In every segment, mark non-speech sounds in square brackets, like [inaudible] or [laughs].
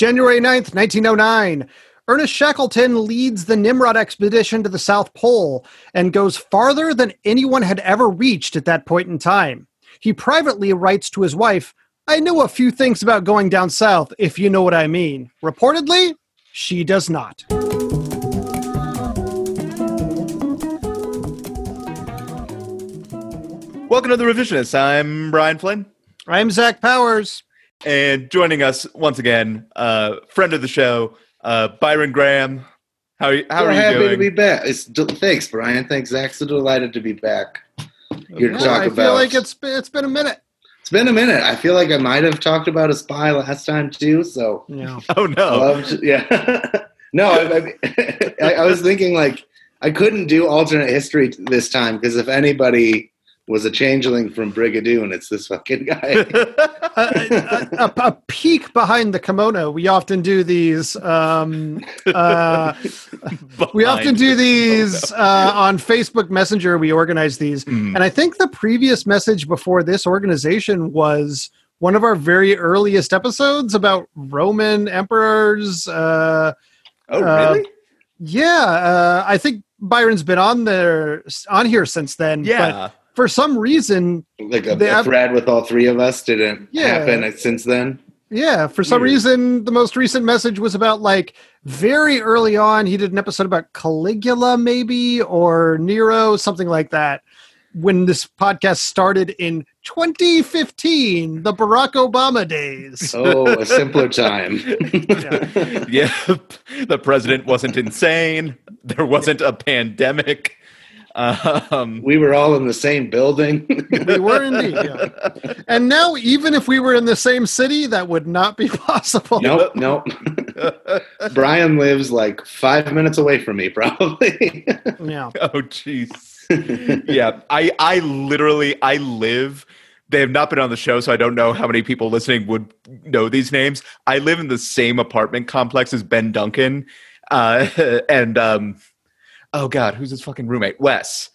January 9th, 1909. Ernest Shackleton leads the Nimrod expedition to the South Pole and goes farther than anyone had ever reached at that point in time. He privately writes to his wife, I know a few things about going down south, if you know what I mean. Reportedly, she does not. Welcome to the Revisionists. I'm Brian Flynn. I'm Zach Powers. And joining us once again, uh, friend of the show, uh, Byron Graham. How, are you- how We're are you happy doing? to be back. It's, thanks, Brian. Thanks, Zach. So delighted to be back. Here to Yeah, talk I about. feel like it's been, it's been a minute. it's been a minute. I feel like I might have talked about a spy last time too. So Yeah. [laughs] oh, no. loved, yeah. [laughs] no, I, I, [laughs] I, I was thinking like I couldn't do alternate history this time because if anybody was a changeling from Brigadoon, it's this fucking guy. [laughs] a, a, a, a peek behind the kimono. We often do these. Um, uh, we often do these uh, on Facebook Messenger. We organize these, Mm. and I think the previous message before this organization was one of our very earliest episodes about Roman emperors. Uh, Oh, uh, really? yeah, uh, I think Byron's been on there on here since then. but yeah. For some reason, like a, a have- thread with all three of us didn't Yeah. happen since then. Yeah, for some Weird. reason, the most recent message was about like very early on. He did an episode about Caligula, maybe, or Nero, something like that. When this podcast started in 2015, the Barack Obama days. [laughs] Oh, a simpler time. [laughs] yeah. [laughs] The president wasn't insane. There wasn't a pandemic. [laughs] Um, we were all in the same building. We were indeed. [laughs] yeah. And now, even if we were in the same city, that would not be [laughs] possible. nope, nope. Brian lives like five minutes away from me, probably. Yeah. oh, jeez. yeah. I, I literally, I live. They have not been on the show, so I don't know how many people listening would know these names. I live in the same apartment complex as Ben Duncan. Uh, and, um, oh, God, who's his fucking roommate? Wes.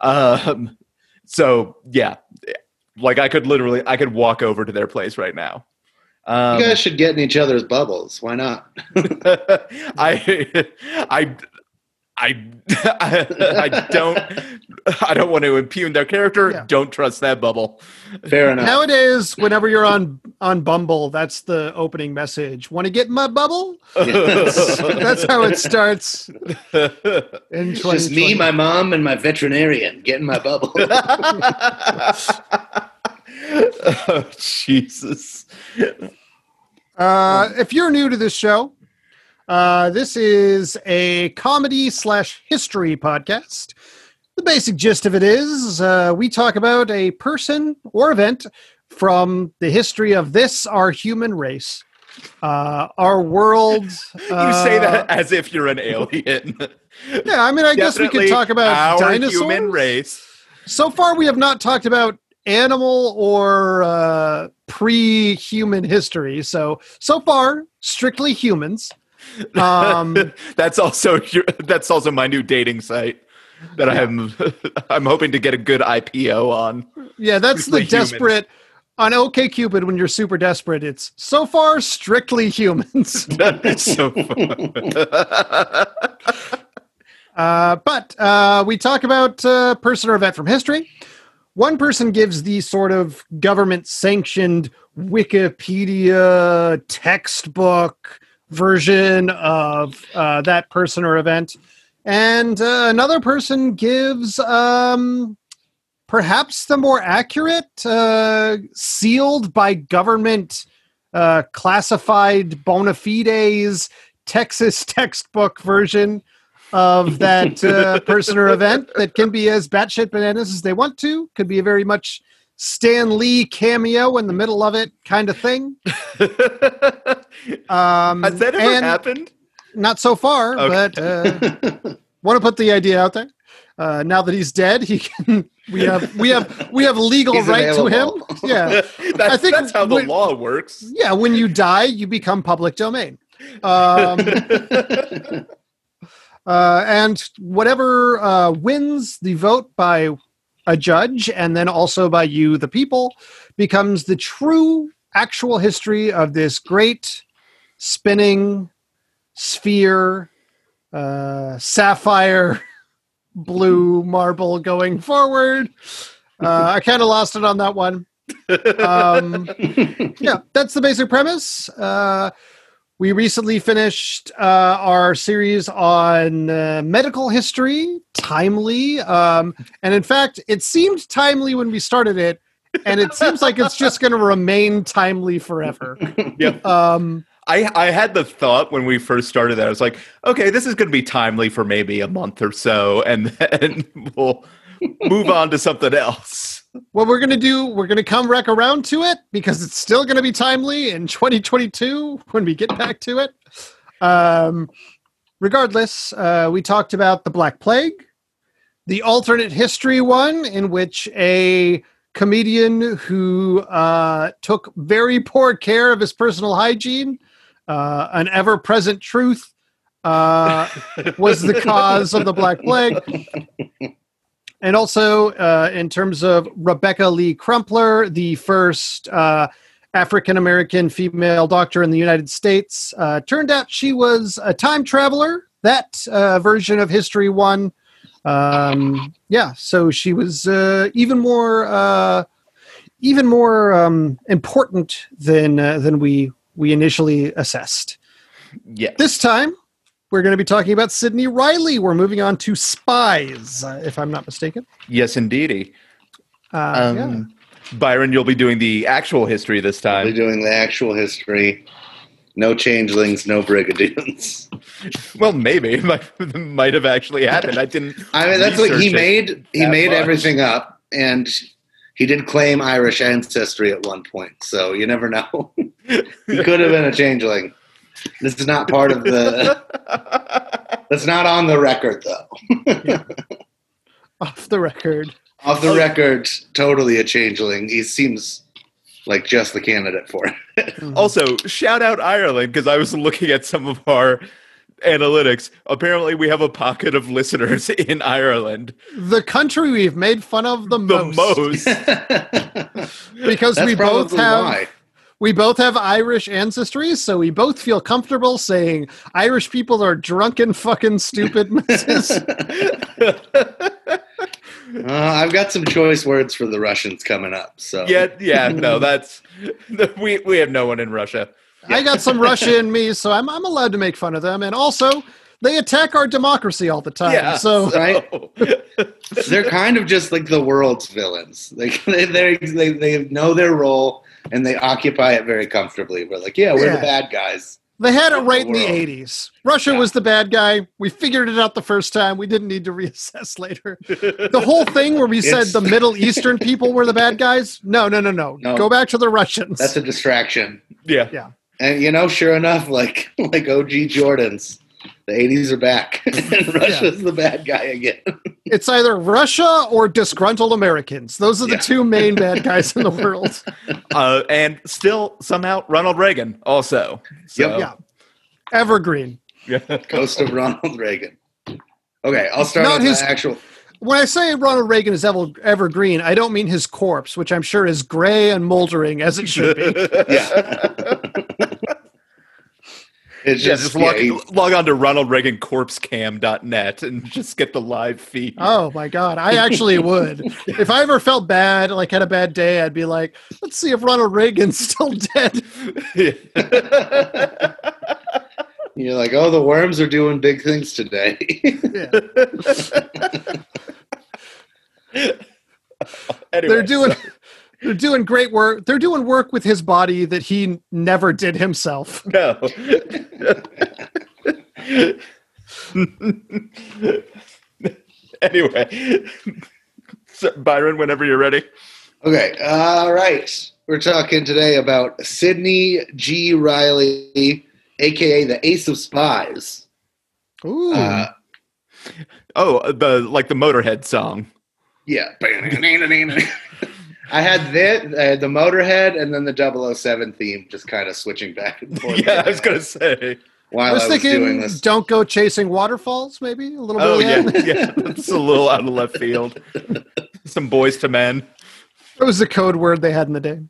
Um, so, yeah. Like, I could literally, I could walk over to their place right now. Um, you guys should get in each other's bubbles. Why not? [laughs] I, I, I, [laughs] I don't, I don't want to impugn their character. Yeah. Don't trust that bubble. Fair enough. Nowadays, whenever you're on on Bumble, that's the opening message. Want to get in my bubble? [laughs] That's how it starts in just me, my mom, and my veterinarian. Get in my bubble. [laughs] oh, Jesus. Uh, if you're new to this show, uh, this is a comedy slash history podcast. The basic gist of it is uh, we talk about a person or event from the history of this, our human race, uh, our world. [laughs] You say uh, that as if you're an alien. [laughs] Yeah, I mean, I guess we could talk about our dinosaurs. human race. So far, we have not talked about animal or uh, pre-human history. So so far, strictly humans. Um, [laughs] that's also your, that's also my new dating site that I'm [laughs] I'm hoping to get a good IPO on. yeah, that's the humans. desperate. On OK Cupid, when you're super desperate, it's so far strictly humans. [laughs] That's so fun. Uh, but uh, we talk about uh, person or event from history. One person gives the sort of government sanctioned Wikipedia textbook version of uh, that person or event. And uh, another person gives um, perhaps the more accurate, uh, sealed by government uh, classified bona fides Texas [laughs] textbook version of that uh, [laughs] person or event that can be as batshit bananas as they want to. Could be a very much Stan Lee cameo in the middle of it kind of thing. [laughs] Um, Has that ever happened? Not so far, Okay. but uh, [laughs] want to put the idea out there. Uh, now that he's dead, he can. We have we have we have legal He's right to him. Yeah, [laughs] that's, I think that's how the when- law works. yeah. When you die, you become public domain. Um, uh, and whatever uh, wins the vote by a judge and then also by you, the people, becomes the true, actual history of this great spinning, sphere, uh, sapphire, [laughs] blue marble going forward. Uh, I kind of lost it on that one. [laughs] Um, yeah, that's the basic premise. Uh, we recently finished uh, our series on uh, medical history, timely. Um, and in fact, it seemed timely when we started it, and it seems like it's just going to remain timely forever. [laughs] Yeah. Um, I, I had the thought when we first started that I was like, okay, this is going to be timely for maybe a month or so, and [laughs] then we'll move on to something else. What we're going to do, we're going to come back around to it because it's still going to be timely in 2022 when we get back to it. Um, regardless, uh, we talked about the Black Plague, the alternate history one, in which a comedian who uh, took very poor care of his personal hygiene, uh, an ever present truth, uh, was the cause of the Black Plague. [laughs] And also, uh, in terms of Rebecca Lee Crumpler, the first uh, African American female doctor in the United States, uh, turned out she was a time traveler. That uh, version of History One. Um, yeah, so she was uh, even more, uh, even more um, important than uh, than we we initially assessed. Yeah. This time, we're going to be talking about Sidney Reilly. We're moving on to Spies, uh, if I'm not mistaken. Yes, indeedy. Uh, yeah. Um, Byron, you'll be doing the actual history this We're time. doing the actual history. No changelings, no brigadoons. [laughs] Well, maybe it [laughs] might, it might have actually happened. I didn't. [laughs] I mean, that's what he made. He made much. everything up, and he did claim Irish ancestry at one point. So you never know. he could have been a changeling. This is not part of the. [laughs] That's not on the record, though. [laughs] Off the record. Off the Oh. record, totally a changeling. He seems like just the candidate for it. Hmm. Also, shout out Ireland because I was looking at some of our analytics. Apparently, we have a pocket of listeners [laughs] in Ireland. The country we've made fun of the, The most. most. Because That's we both have why. We both have Irish ancestry, so we both feel comfortable saying Irish people are drunken fucking stupid [laughs] messes. [laughs] Uh, I've got some choice words for the Russians coming up. So yeah, yeah, no, [laughs] that's we we have no one in Russia. I got some Russia in me, so I'm I'm allowed to make fun of them. And also they attack our democracy all the time. Yeah, So Right. they're kind of just like the world's villains. Like they they they they know their role and they occupy it very comfortably. We're like, yeah, we're Yeah. the bad guys. They had it right in the 80s. Russia Yeah. was the bad guy. We figured it out the first time. We didn't need to [laughs] reassess later. The whole thing where we [laughs] said the Middle Eastern people were the bad guys? No, no, no, no. No. Go back to the Russians. That's a distraction. Yeah. Yeah. And you know, sure enough, like [laughs] like OG Jordans, the '80s are back, [laughs] [laughs] and Russia's the bad guy again. [laughs] it's either Russia or disgruntled Americans. Those are the Yeah. two main bad guys in the world. Uh, and still somehow Ronald Reagan also. So, Yep. Yeah. Evergreen. yeah. Ghost of Ronald Reagan. Okay, I'll start Not with his- the actual. When I say Ronald Reagan is ever, evergreen, I don't mean his corpse, which I'm sure is gray and moldering as it should be. Yeah. It's Yeah, just, just yeah, log, he- log on to ronaldreagancorpsecam.net and just get the live feed. Oh my god, I actually [laughs] would. If I ever felt bad, like had a bad day, I'd be like, let's see if Ronald Reagan's still dead. [laughs] you're like, oh, the worms are doing big things today. Anyway, [laughs] They're doing so- they're doing great work. They're doing work with his body that he never did himself. [laughs] no. [laughs] anyway, so, Byron, whenever you're ready. Okay, all right. We're talking today about Sidney G. Reilly, aka the Ace of Spies. Ooh. Uh, Oh, the like the Motorhead song. yeah. [laughs] I had that, I had the Motorhead, and then the 007 theme, just kind of switching back and [laughs] forth. Yeah, I was gonna say. I while was I was, doing thinking, this. don't go chasing waterfalls. Maybe a little Oh bit. yeah, of yeah. That's a little out of left field. [laughs] Some Boyz II Men. That was the code word they had in the day.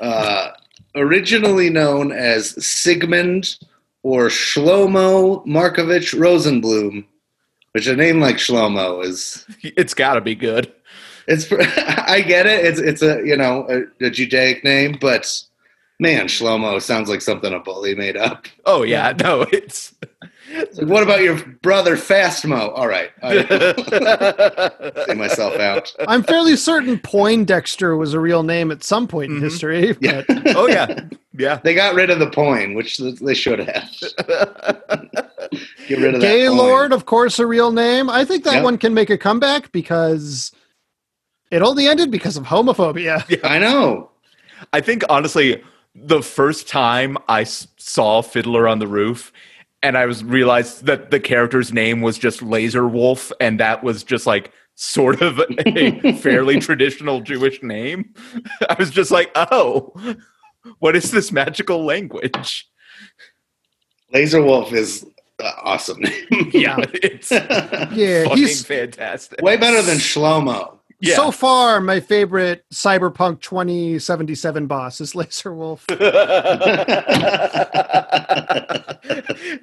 Uh, originally known as Sigmund or Shlomo Markovich Rosenblum, which a name like Shlomo is It's got to be good. It's [laughs] I get it. It's it's a you know a, a Judaic name, but man, Shlomo sounds like something a bully made up. Oh yeah, no, [laughs] it's. It's like, what about your brother Fastmo? All right, I [laughs] see myself out. I'm fairly certain Poindexter was a real name at some point in Mhm. history. Yeah, oh yeah, yeah. they got rid of the poin, which they should have. Get rid of that. Gaylord, of course, a real name. I think that Yep. one can make a comeback because it only ended because of homophobia. [laughs] Yeah, I know. I think honestly, the first time I saw Fiddler on the Roof, and I was realized that the character's name was just Laser Wolf, and that was just like sort of a [laughs] fairly traditional Jewish name. [laughs] I was just like, oh, what is this magical language? Laser Wolf is uh, awesome. Name. Yeah, it's Yeah, fucking he's fantastic. way better than Shlomo. Yeah. so far my favorite Cyberpunk 2077 boss is [laughs] Laser Wolf. [laughs]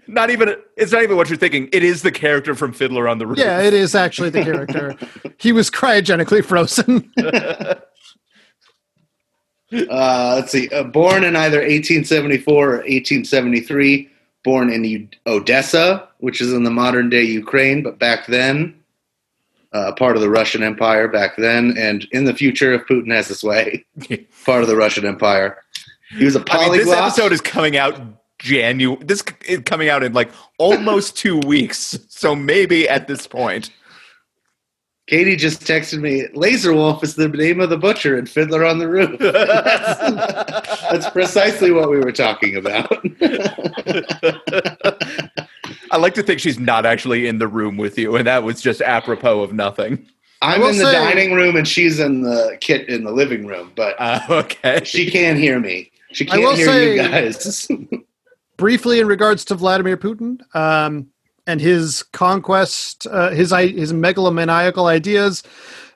not even it's not even what you're thinking. It is the character from Fiddler on the Roof. yeah, it is actually the character. He was cryogenically frozen. [laughs] Uh, let's see. Uh, born in either 1874 or 1873. Born in U- Odessa, which is in the modern day Ukraine, but back then, uh, part of the Russian Empire back then, and in the future, if Putin has his way, [laughs] part of the Russian Empire. He was a I polyglot. mean, this episode is coming out January. This is coming out in like almost two weeks. So maybe at this point, Katie just texted me. Laser Wolf is the name of the butcher and Fiddler on the Roof. that's, [laughs] that's precisely what we were talking about. I like to think she's not actually in the room with you, and that was just apropos of nothing. I'm in the say- dining room and she's in the kit in the living room, but Uh, okay. she can't hear me. She can't hear you guys. [laughs] Briefly, in regards to Vladimir Putin um, and his conquest, uh, his his megalomaniacal ideas,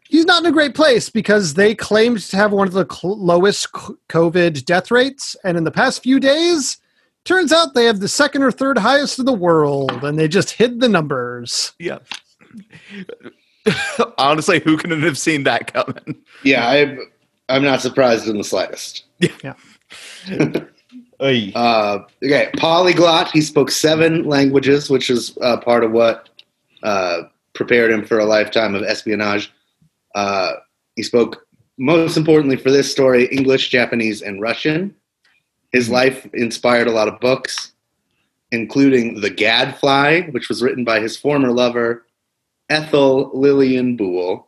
he's not in a great place because they claimed to have one of the cl- lowest c- COVID death rates, and in the past few days, turns out they have the second or third highest in the world, and they just hid the numbers. Yeah. [laughs] Honestly, who couldn't have seen that coming? yeah, I'm, I'm not surprised in the slightest. [laughs] [laughs] Oy. Uh, okay, polyglot. He spoke seven languages, which is uh, part of what uh, prepared him for a lifetime of espionage. Uh, he spoke, most importantly for this story, English, Japanese, and Russian. His life inspired a lot of books, including The Gadfly, which was written by his former lover, Ethel Lilian Boole.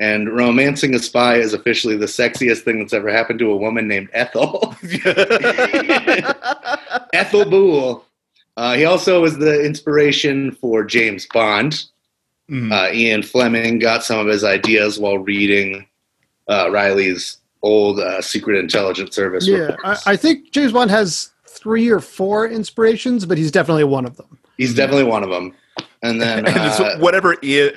And romancing a spy is officially the sexiest thing that's ever happened to a woman named Ethel. [laughs] Ethel Boole. Uh, he also was the inspiration for James Bond. Mhm. Uh, Ian Fleming got some of his ideas while reading uh, Reilly's old uh, Secret Intelligence Service. Yeah, reports. I, I think James Bond has three or four inspirations, but he's definitely one of them. He's definitely one of them. And then [laughs] and uh, whatever Ian.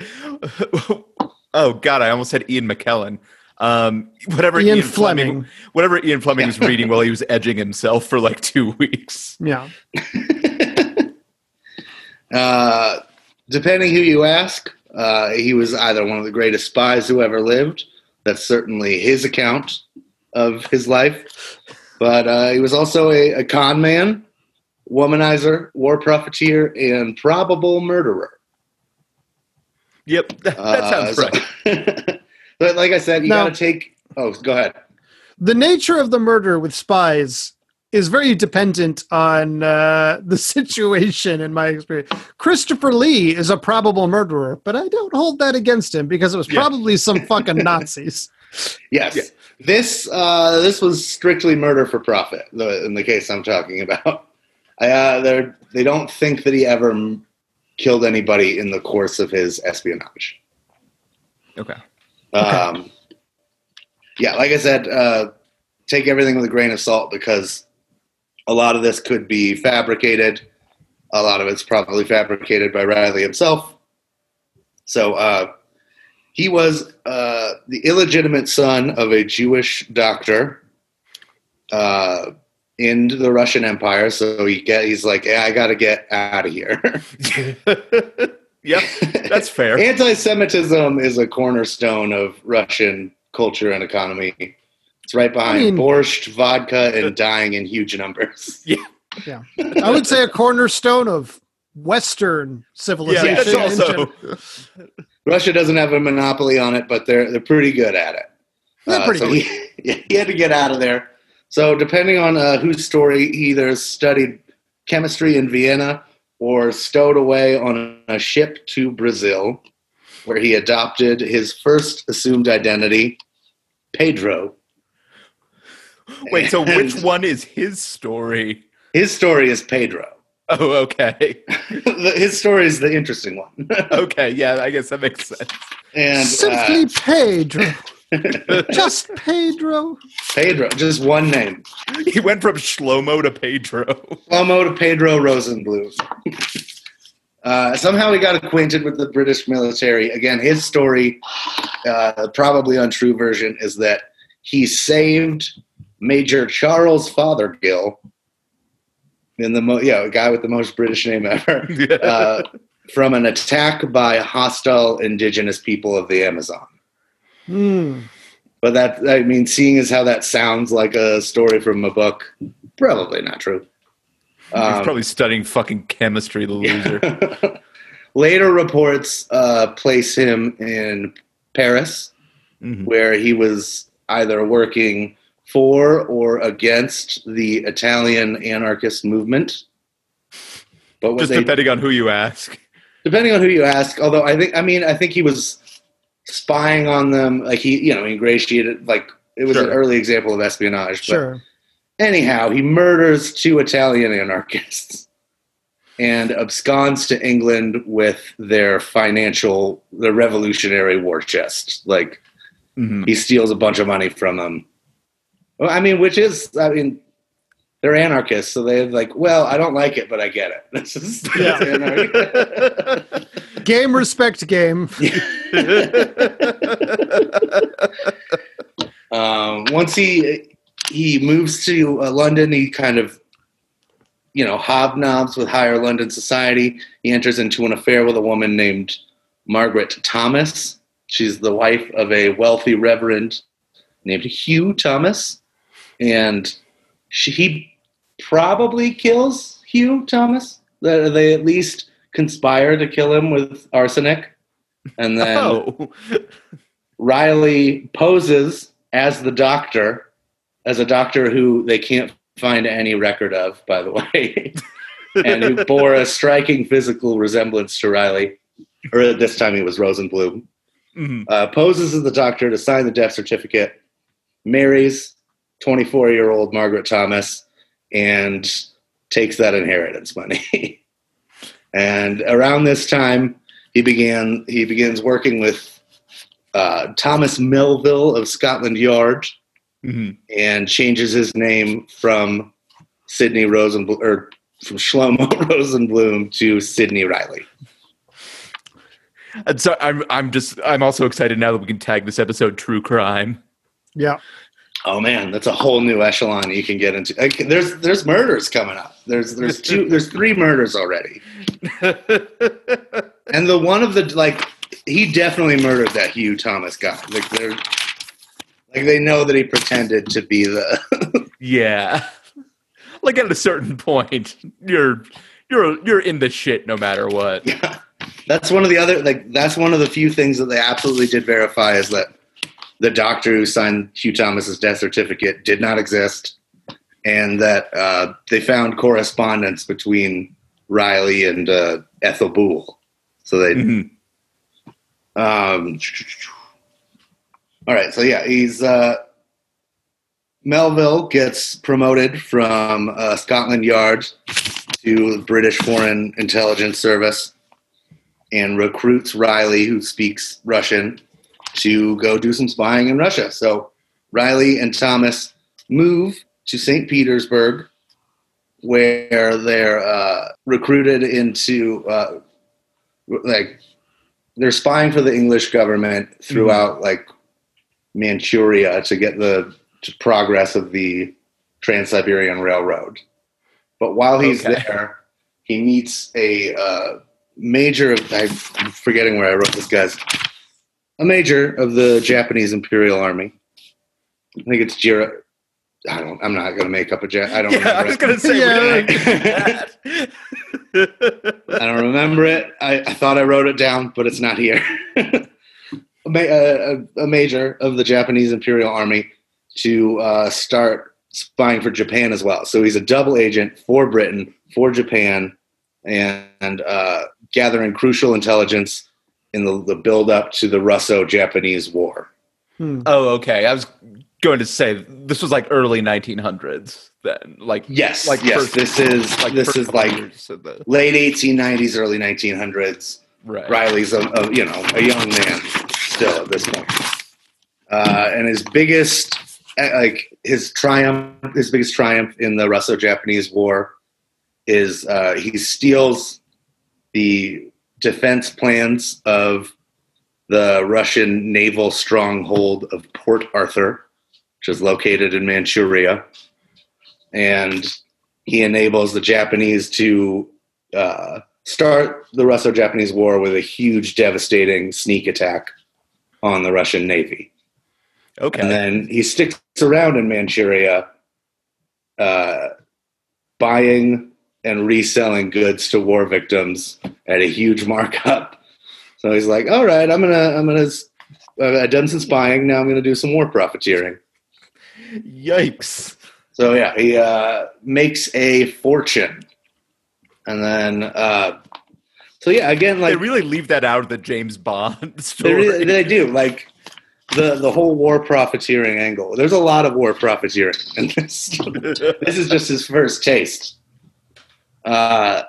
Oh God, I almost said Ian McKellen. Um, whatever Ian, Ian, Fleming, Fleming. whatever Ian Fleming was reading while he was edging himself for like two weeks. Yeah. [laughs] uh, depending who you ask, uh, he was either one of the greatest spies who ever lived. That's certainly his account of his life. But uh, he was also a, a con man, womanizer, war profiteer, and probable murderer. Yep, that, [laughs] that Uh, sounds so- right. [laughs] but like I said, you Now- got to take. Oh, go ahead. the nature of the murder with spies is very dependent on uh, [laughs] the situation in my experience christopher lee is a probable murderer but i don't hold that against him because it was Yeah. probably some fucking nazis Yes, Yeah. this uh, this was strictly murder for profit. The, in the case I'm talking about, I, uh, they they don't think that he ever m- killed anybody in the course of his espionage. Okay. Um, yeah, like I said, uh, take everything with a grain of salt because a lot of this could be fabricated. A lot of it's probably fabricated by Reilly himself. So uh, he was uh, the illegitimate son of a Jewish doctor uh, into the Russian Empire. So he get he's like, yeah, I got to get out of here. [laughs] yep, that's fair. Anti-Semitism is a cornerstone of Russian culture and economy. It's right behind I mean- borscht, vodka, and dying in huge numbers. [laughs] Yeah, yeah. I would say a cornerstone of Western civilization. that's in also. [laughs] Russia doesn't have a monopoly on it, but they're they're pretty good at it. They're uh, pretty so good. he, he had to get out of there. So depending on uh, whose story, he either studied chemistry in Vienna or stowed away on a ship to Brazil, where he adopted his first assumed identity, Pedro. Wait, so which one is his story? His story is Pedro. Oh, okay. [laughs] His story is the interesting one. [laughs] Okay, yeah, I guess that makes sense. and uh, Simply Pedro. [laughs] Just Pedro. Pedro, just one name. He went from Shlomo to Pedro. Flomo to Pedro Rosenblum. Uh, somehow he got acquainted with the British military. Again, his story, uh, probably untrue version, is that he saved Major Charles Fothergill, in the mo- yeah, a guy with the most British name ever, [laughs] uh, from an attack by hostile indigenous people of the Amazon. Hmm. But that, I mean, seeing as how that sounds like a story from a book, probably not true. He's Um, probably studying fucking chemistry, the loser. [laughs] Later reports uh, place him in Paris, Mhm. where he was either working for or against the Italian anarchist movement. But Just depending on who you ask. depending on who you ask, although I think, I mean, I think he was spying on them. Like he, you know, ingratiated. Like it was an early example of espionage. But Sure. Anyhow, he murders two Italian anarchists and absconds to England with their financial, the Revolutionary War chest. Like Mhm. he steals a bunch of money from them. Well, I mean, which is, I mean, they're anarchists, so they're like, well, I don't like it, but I get it. [laughs] This is [laughs] Yeah. [laughs] anarchy. Game respect game. um, once he he moves to uh, London, he kind of you know hobnobs with higher London society. He enters into an affair with a woman named Margaret Thomas. She's the wife of a wealthy reverend named Hugh Thomas, and she, he probably kills Hugh Thomas. They, they at least conspire to kill him with arsenic, and then. oh. Reilly poses as the doctor, as a doctor who they can't find any record of, by the way, [laughs] and who bore a striking physical resemblance to Reilly, or at this time he was Rosenblum. Mhm. Uh, poses as the doctor to sign the death certificate, marries 24 year old Margaret Thomas, and takes that inheritance money. [laughs] and around this time, he began he begins working with uh, Thomas Melville of Scotland Yard Mhm. and changes his name from Sidney Rosenblum or from Shlomo [laughs] Rosenblum to Sidney Reilly. And so I'm I'm just I'm also excited now that we can tag this episode true crime. Yeah. Oh man, that's a whole new echelon you can get into. Like, there's there's murders coming up. There's there's two [laughs] there's three murders already, and the one of the like he definitely murdered that Hugh Thomas guy. Like they're like they know that he pretended to be the [laughs] yeah. Like at a certain point, you're you're you're in the shit no matter what. Yeah. That's one of the other like that's one of the few things that they absolutely did verify is that the doctor who signed Hugh Thomas's death certificate did not exist, and that uh, they found correspondence between Reilly and uh, Ethel Boole. So they Mhm. um, all right, so yeah, he's uh, Melville gets promoted from uh, Scotland Yard to British Foreign Intelligence Service and recruits Reilly, who speaks Russian, to go do some spying in Russia. So Reilly and Thomas move to St. Petersburg, where they're uh, recruited into uh, like they're spying for the English government throughout like Manchuria to get the to progress of the Trans Siberian Railroad. But while he's Okay. there, he meets a uh, major. I'm forgetting where I wrote this guy's. A major of the Japanese Imperial Army. I think it's Jira. I don't. I'm not going to make up a. Ja- I don't. Yeah, I remember was it. gonna say. Yeah. we're gonna do that. I don't remember it. I, I thought I wrote it down, but it's not here. [laughs] a, a, a major of the Japanese Imperial Army to uh, start spying for Japan as well. So he's a double agent for Britain, for Japan, and, and uh, gathering crucial intelligence in the, the build up to the Russo Japanese War. Hmm. oh, okay. I was going to say this was like early 1900s then, like Yes, Like yes. first- this is like this is like years of the- late 1890s, early 1900s. right. Reilly's a, a you know a young man still at this point, uh, and his biggest uh, like his triumph, his biggest triumph in the Russo-Japanese War is uh, he steals the defense plans of the Russian naval stronghold of Port Arthur, which is located in Manchuria, and he enables the Japanese to uh, start the Russo-Japanese War with a huge, devastating sneak attack on the Russian Navy, Okay. and then he sticks around in Manchuria, uh, buying and reselling goods to war victims at a huge markup. So he's like, "All right, I'm gonna, I'm gonna, uh, I've done some spying. Now I'm gonna do some war profiteering." Yikes. So yeah, he uh, makes a fortune, and then uh, so yeah, again, like they really leave that out of the James Bond [laughs] They, story. really, they do like the the whole war profiteering angle. There's a lot of war profiteering, and this [laughs] this is just his first taste. Uh,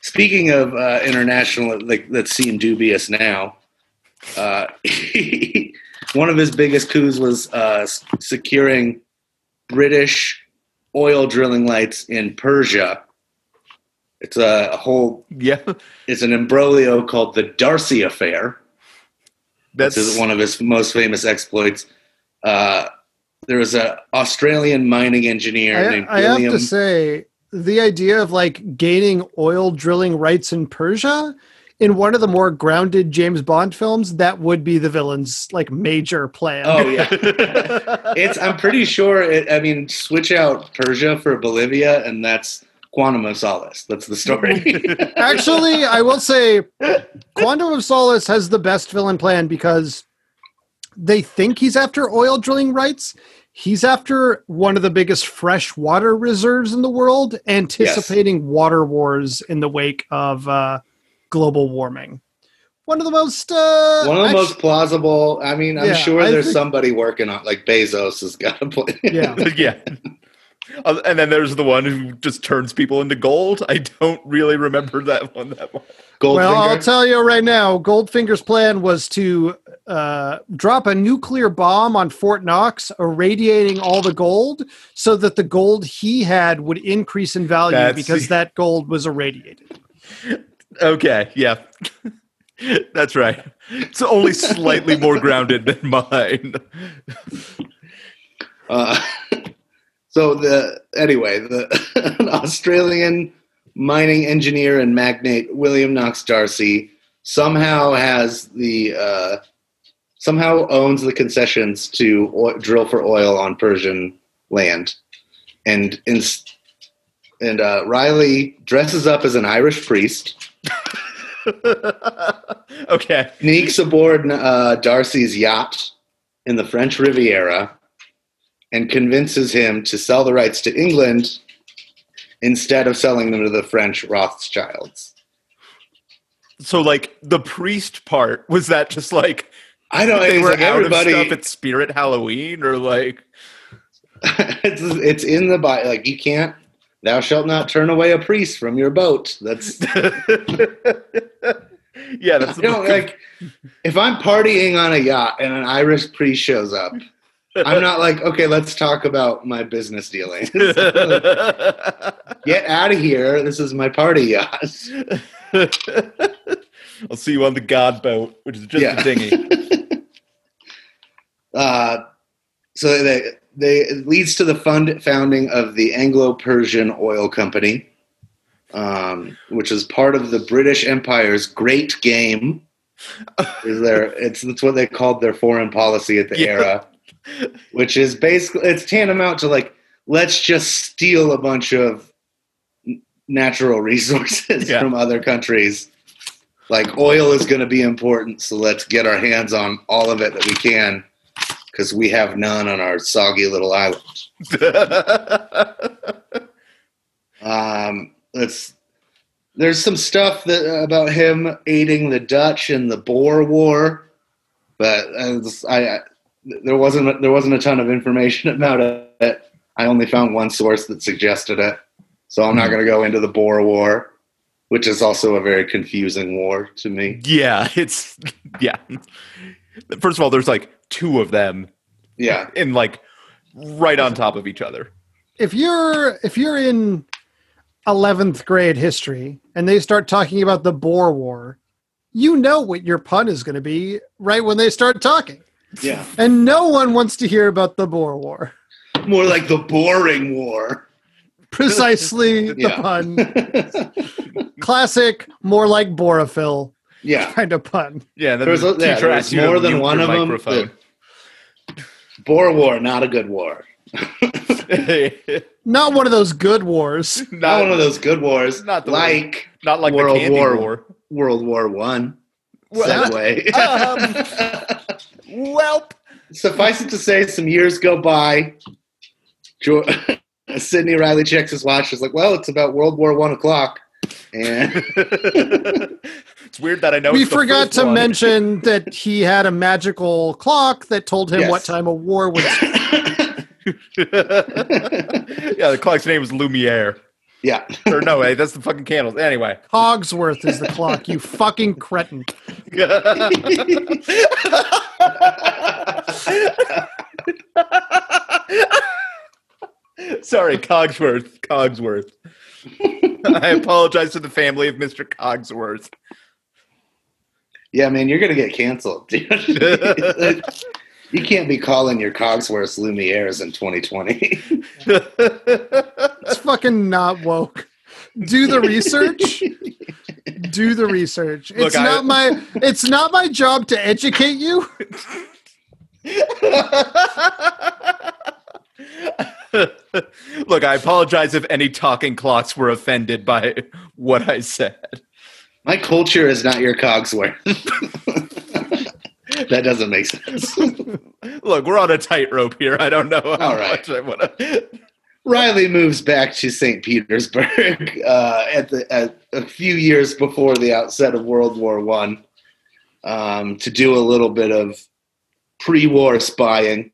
speaking of uh, international, like that seem dubious now. Uh, [laughs] one of his biggest coups was uh, securing British oil drilling lights in Persia. It's a, a whole. yeah. It's an imbroglio called the D'Arcy Affair. That's This is one of his most famous exploits. Uh, there was an Australian mining engineer I, named I have to say, the idea of like gaining oil drilling rights in Persia in one of the more grounded James Bond films, that would be the villain's like major plan. oh yeah, [laughs] it's. I'm pretty sure. It, I mean, switch out Persia for Bolivia, and that's Quantum of Solace. That's the story. [laughs] Actually, I will say Quantum of Solace has the best villain plan because they think he's after oil drilling rights. He's after one of the biggest freshwater reserves in the world, anticipating water wars in the wake of uh, global warming. One of the most uh, One of the actu- most plausible. I mean, I'm Yeah, sure I there's think- somebody working on like Bezos has got a plan. yeah. [laughs] [laughs] yeah. Uh, And then there's the one who just turns people into gold. I don't really remember that one that much. Goldfinger. Well, I'll tell you right now, Goldfinger's plan was to uh, drop a nuclear bomb on Fort Knox, irradiating all the gold, so that the gold he had would increase in value That's- because that gold was irradiated. Okay, yeah. [laughs] That's right. It's only slightly more grounded than mine. Uh, [laughs] so the anyway, the [laughs] an Australian mining engineer and magnate William Knox D'Arcy somehow has the uh, somehow owns the concessions to o- drill for oil on Persian land, and in, and uh, Reilly dresses up as an Irish priest, [laughs] okay. sneaks aboard uh, D'Arcy's yacht in the French Riviera, and convinces him to sell the rights to England instead of selling them to the French Rothschilds. So like the priest part was that just like I don't. they It's were like out everybody. of stuff at Spirit Halloween or like [laughs] it's, it's in the Bible. Like you can't. Thou shalt not turn away a priest from your boat. That's [laughs] yeah, that's [laughs] you know, like if I'm partying on a yacht and an Irish priest shows up, I'm not like, okay, let's talk about my business dealings. Get out of here. This is my party yacht. [laughs] I'll see you on the guard boat, which is just Yeah. a dinghy. [laughs] Uh, so they, they it leads to the fund founding of the Anglo-Persian Oil Company, um, which is part of the British Empire's Great Game. Is there? It's that's what they called their foreign policy at the [laughs] Yeah. era, which is basically it's tantamount to like let's just steal a bunch of natural resources [laughs] Yeah. from other countries. Like oil is going to be important, so let's get our hands on all of it that we can, because we have none on our soggy little island. [laughs] Um, let's. There's some stuff that about him aiding the Dutch in the Boer War, but uh, I, I there wasn't there wasn't a ton of information [laughs] about it. I only found one source that suggested it, so I'm not hmm. going to go into the Boer War, which is also a very confusing war to me. yeah, [laughs] it's yeah. First of all, there's like two of them Yeah, in like right on top of each other. if you're if you're in 11th grade history and they start talking about the Boer War, you know what your pun is going to be right when they start talking. Yeah, And no one wants to hear about the Boer War. more like the boring war. Precisely [laughs] the Yeah. pun. Classic, more like Borophyll yeah, kind of pun. Yeah, and There's a- yeah, teacher there's asks you to more than one your of 'em microphone. [laughs] Boer War, not a good war. [laughs] Not one of those good wars. Not one of those good wars, not the like not like World the candy War- war. World War One. Well, Segue. um, Welp. Suffice it to say, some years go by. Jo- [laughs] Sidney Reilly checks his watch. Is like, well, it's about World War One o'clock, and [laughs] it's weird that I know. we forgot to one. mention [laughs] that he had a magical clock that told him Yes. what time a war was. yeah, the clock's name was Lumiere. Yeah, Or no, wait, that's the fucking candles. Anyway. Cogsworth is the clock, you fucking cretin. [laughs] Sorry, Cogsworth. Cogsworth. I apologize to the family of Mr. Cogsworth. yeah, man, you're gonna get canceled, dude. [laughs] you can't be calling your Cogsworth Lumieres in 2020. It's fucking not woke. Do the research. Do the research. It's I- not my it's not my job to educate you. Look, I apologize if any talking clocks were offended by what I said. My culture is not your Cogsworth. [laughs] that doesn't make sense. [laughs] Look, we're on a tightrope here. I don't know how All right. much I want to. [laughs] Reilly moves back to St. Petersburg [laughs] uh, at the at a few years before the outset of World War One um, to do a little bit of pre-war spying.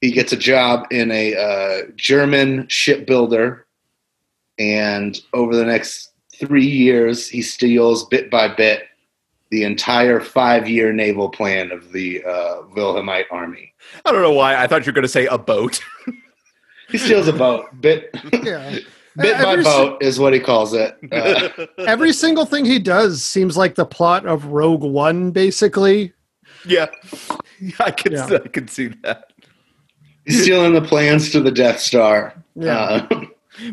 He gets a job in a uh, German shipbuilder, and over the next three years, he steals bit by bit the entire five-year naval plan of the uh, Wilhelmite army. I don't know why. I thought you were going to say a boat. [laughs] He steals a boat, bit [laughs] Yeah. [laughs] bit by Every si- boat is what he calls it. Uh, Every single thing he does seems like the plot of Rogue One, basically. yeah, I can. Yeah. I can see that. he's stealing the plans to the Death Star. Yeah. Uh,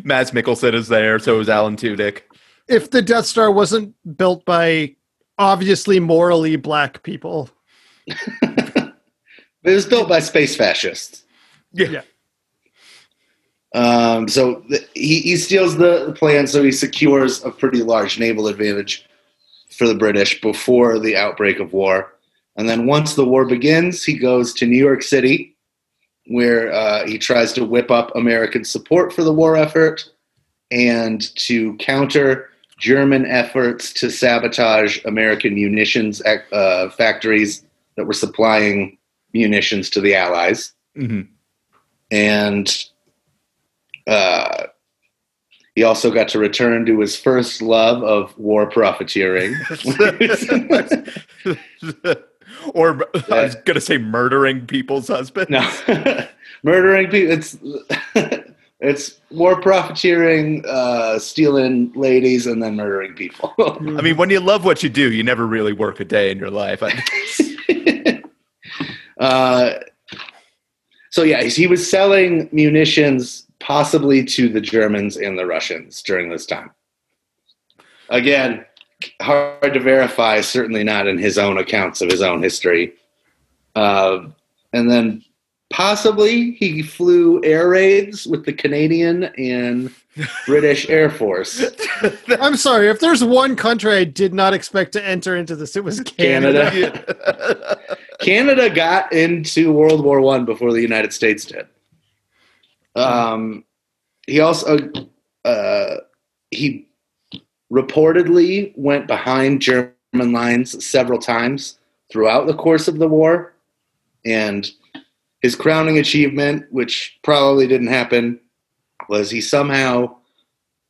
Mads Mikkelsen is there. So is Alan Tudyk. If the Death Star wasn't built by obviously morally black people. [laughs] it was built by space fascists. Yeah. Yeah. Um, so th- he, he steals the, the plan, so he secures a pretty large naval advantage for the British before the outbreak of war. And then once the war begins, he goes to New York City, where uh, he tries to whip up American support for the war effort and to counter German efforts to sabotage American munitions uh, factories that were supplying munitions to the Allies hmm and uh, he also got to return to his first love of war profiteering. [laughs] or I was going to say murdering people's husbands. no, [laughs] murdering people. It's [laughs] it's war profiteering, uh, stealing ladies, and then murdering people. I mean, when you love what you do, you never really work a day in your life. [laughs] Uh, So yeah, he was selling munitions possibly to the Germans and the Russians during this time. Again, hard to verify. Certainly not in his own accounts of his own history. Uh, and then possibly he flew air raids with the Canadian and [laughs] British Air Force. [laughs] I'm sorry. If there's one country I did not expect to enter into this, it was Canada. Canada. [laughs] Canada got into World War One before the United States did. Um, he also uh, he reportedly went behind German lines several times throughout the course of the war, and his crowning achievement, which probably didn't happen, was he somehow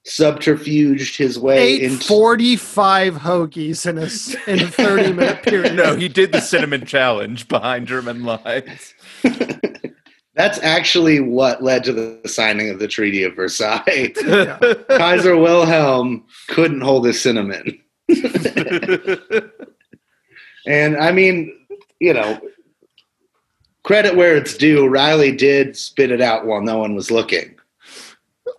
subterfuged his way Ate into 45 hoagies in a, s- in a 30 minute [laughs] period. no, he did the cinnamon challenge behind German lines. [laughs] That's actually what led to the signing of the Treaty of Versailles. Yeah. [laughs] Kaiser Wilhelm couldn't hold his cinnamon. And I mean, you know, credit where it's due, Reilly did spit it out while no one was looking.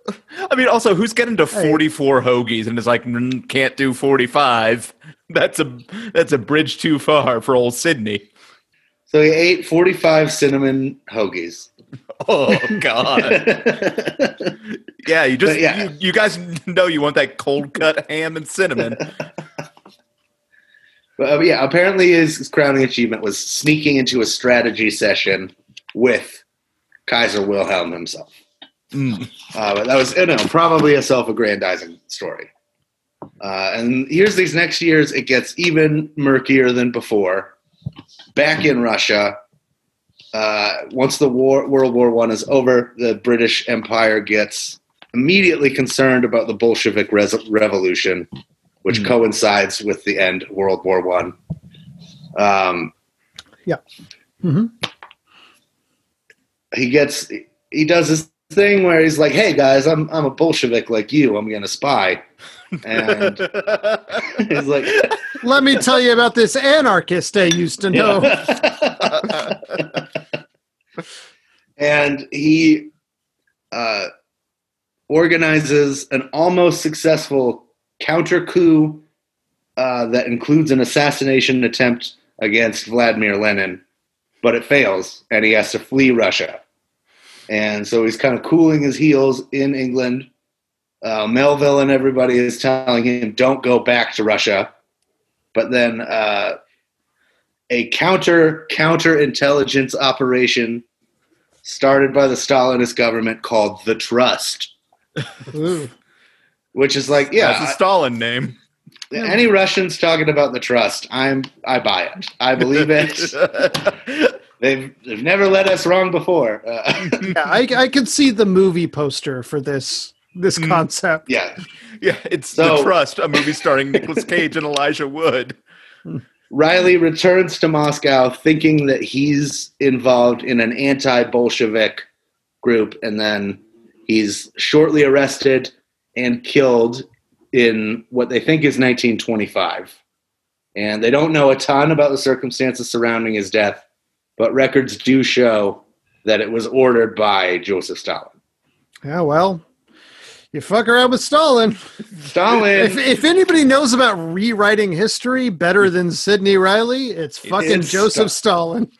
[laughs] I mean, also, who's getting to Hey. 44 hoagies and is like, "Mm, can't do 45? [laughs] That's a that's a bridge too far for old Sidney. So he ate 45 cinnamon hoagies. [laughs] Oh God! yeah, you just yeah. You, you guys know you want that cold cut ham and cinnamon. But uh, yeah, apparently his, crowning achievement was sneaking into a strategy session with Kaiser Wilhelm himself. Mm. Uh, but that was, you know, probably a self-aggrandizing story. Uh, and here's these next years, it gets even murkier than before. Back in Russia, uh, once the war, World War One is over, the British Empire gets immediately concerned about the Bolshevik res- Revolution, which Hmm. coincides with the end of World War One. Um, Mhm. he gets he does this thing where he's like, "Hey guys, I'm I'm a Bolshevik like you. I'm gonna spy," and [laughs] he's like, Let me tell you about this anarchist I used to know. [laughs] and he uh, organizes an almost successful counter coup uh, that includes an assassination attempt against Vladimir Lenin, but it fails, and he has to flee Russia. And so he's kind of cooling his heels in England. Uh, Melville and everybody is telling him, "Don't go back to Russia." But then uh, a counter counterintelligence operation started by the Stalinist government called the Trust. Which is like, yeah, That's a Stalin name. any Russians talking about the Trust, I'm I buy it. I believe it. [laughs] they've they've never led us wrong before. Uh, [laughs] Yeah, I, I could see the movie poster for this this Mm. concept. yeah, yeah, it's So- The Trust, a movie starring [laughs] Nicolas Cage and Elijah Wood. Reilly returns to Moscow thinking that he's involved in an anti-Bolshevik group, and then he's shortly arrested and killed in what they think is 1925. And they don't know a ton about the circumstances surrounding his death, but records do show that it was ordered by Joseph Stalin. Yeah, well, you fuck around with Stalin. If, Stalin, if anybody knows about rewriting history better than Sidney Reilly, it's fucking It's Joseph Sta- Stalin.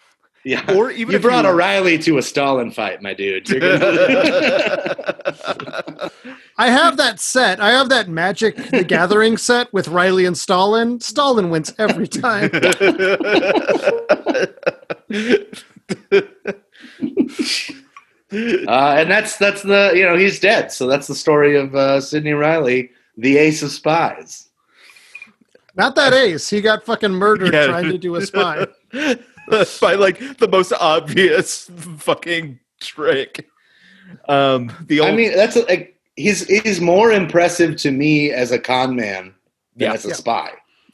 Yeah, Or even you brought you- O'Reilly to a Stalin fight, my dude. You're gonna- [laughs] I have that set. I have that Magic the Gathering set with Reilly and Stalin. Stalin wins every time. [laughs] Uh, and that's that's the you know he's dead. So that's the story of uh, Sidney Reilly, the ace of spies. Not that ace. He got fucking murdered Yeah. trying to do a spy. [laughs] [laughs] By like the most obvious fucking trick. Um, the old I mean, that's a, like he's he's more impressive to me as a con man than Yeah. as a Yeah. spy.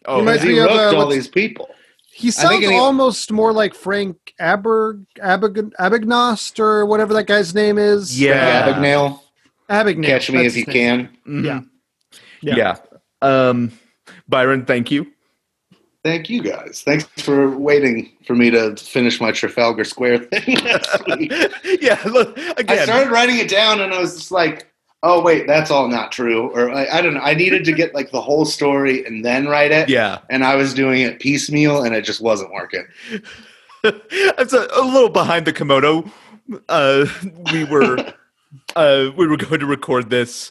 oh, He might Because he be of, uh, all these people. He sounds any- almost more like Frank Aber, Abig, Abignost or whatever that guy's name is. Yeah. Frank Abagnale, Abagnale. catch me if you his name. can. Mhm. Yeah. yeah. Yeah. Um, Byron, thank you. Thank you guys. Thanks for waiting for me to finish my Trafalgar Square [laughs] thing [laughs] yeah, look I started writing it down and I was just like, oh wait, that's all not true. Or I, I don't know. I needed to get like the whole story and then write it. yeah, And I was doing it piecemeal and it just wasn't working. [laughs] it's a, a little behind the kimono. Uh, we were uh, we were going to record this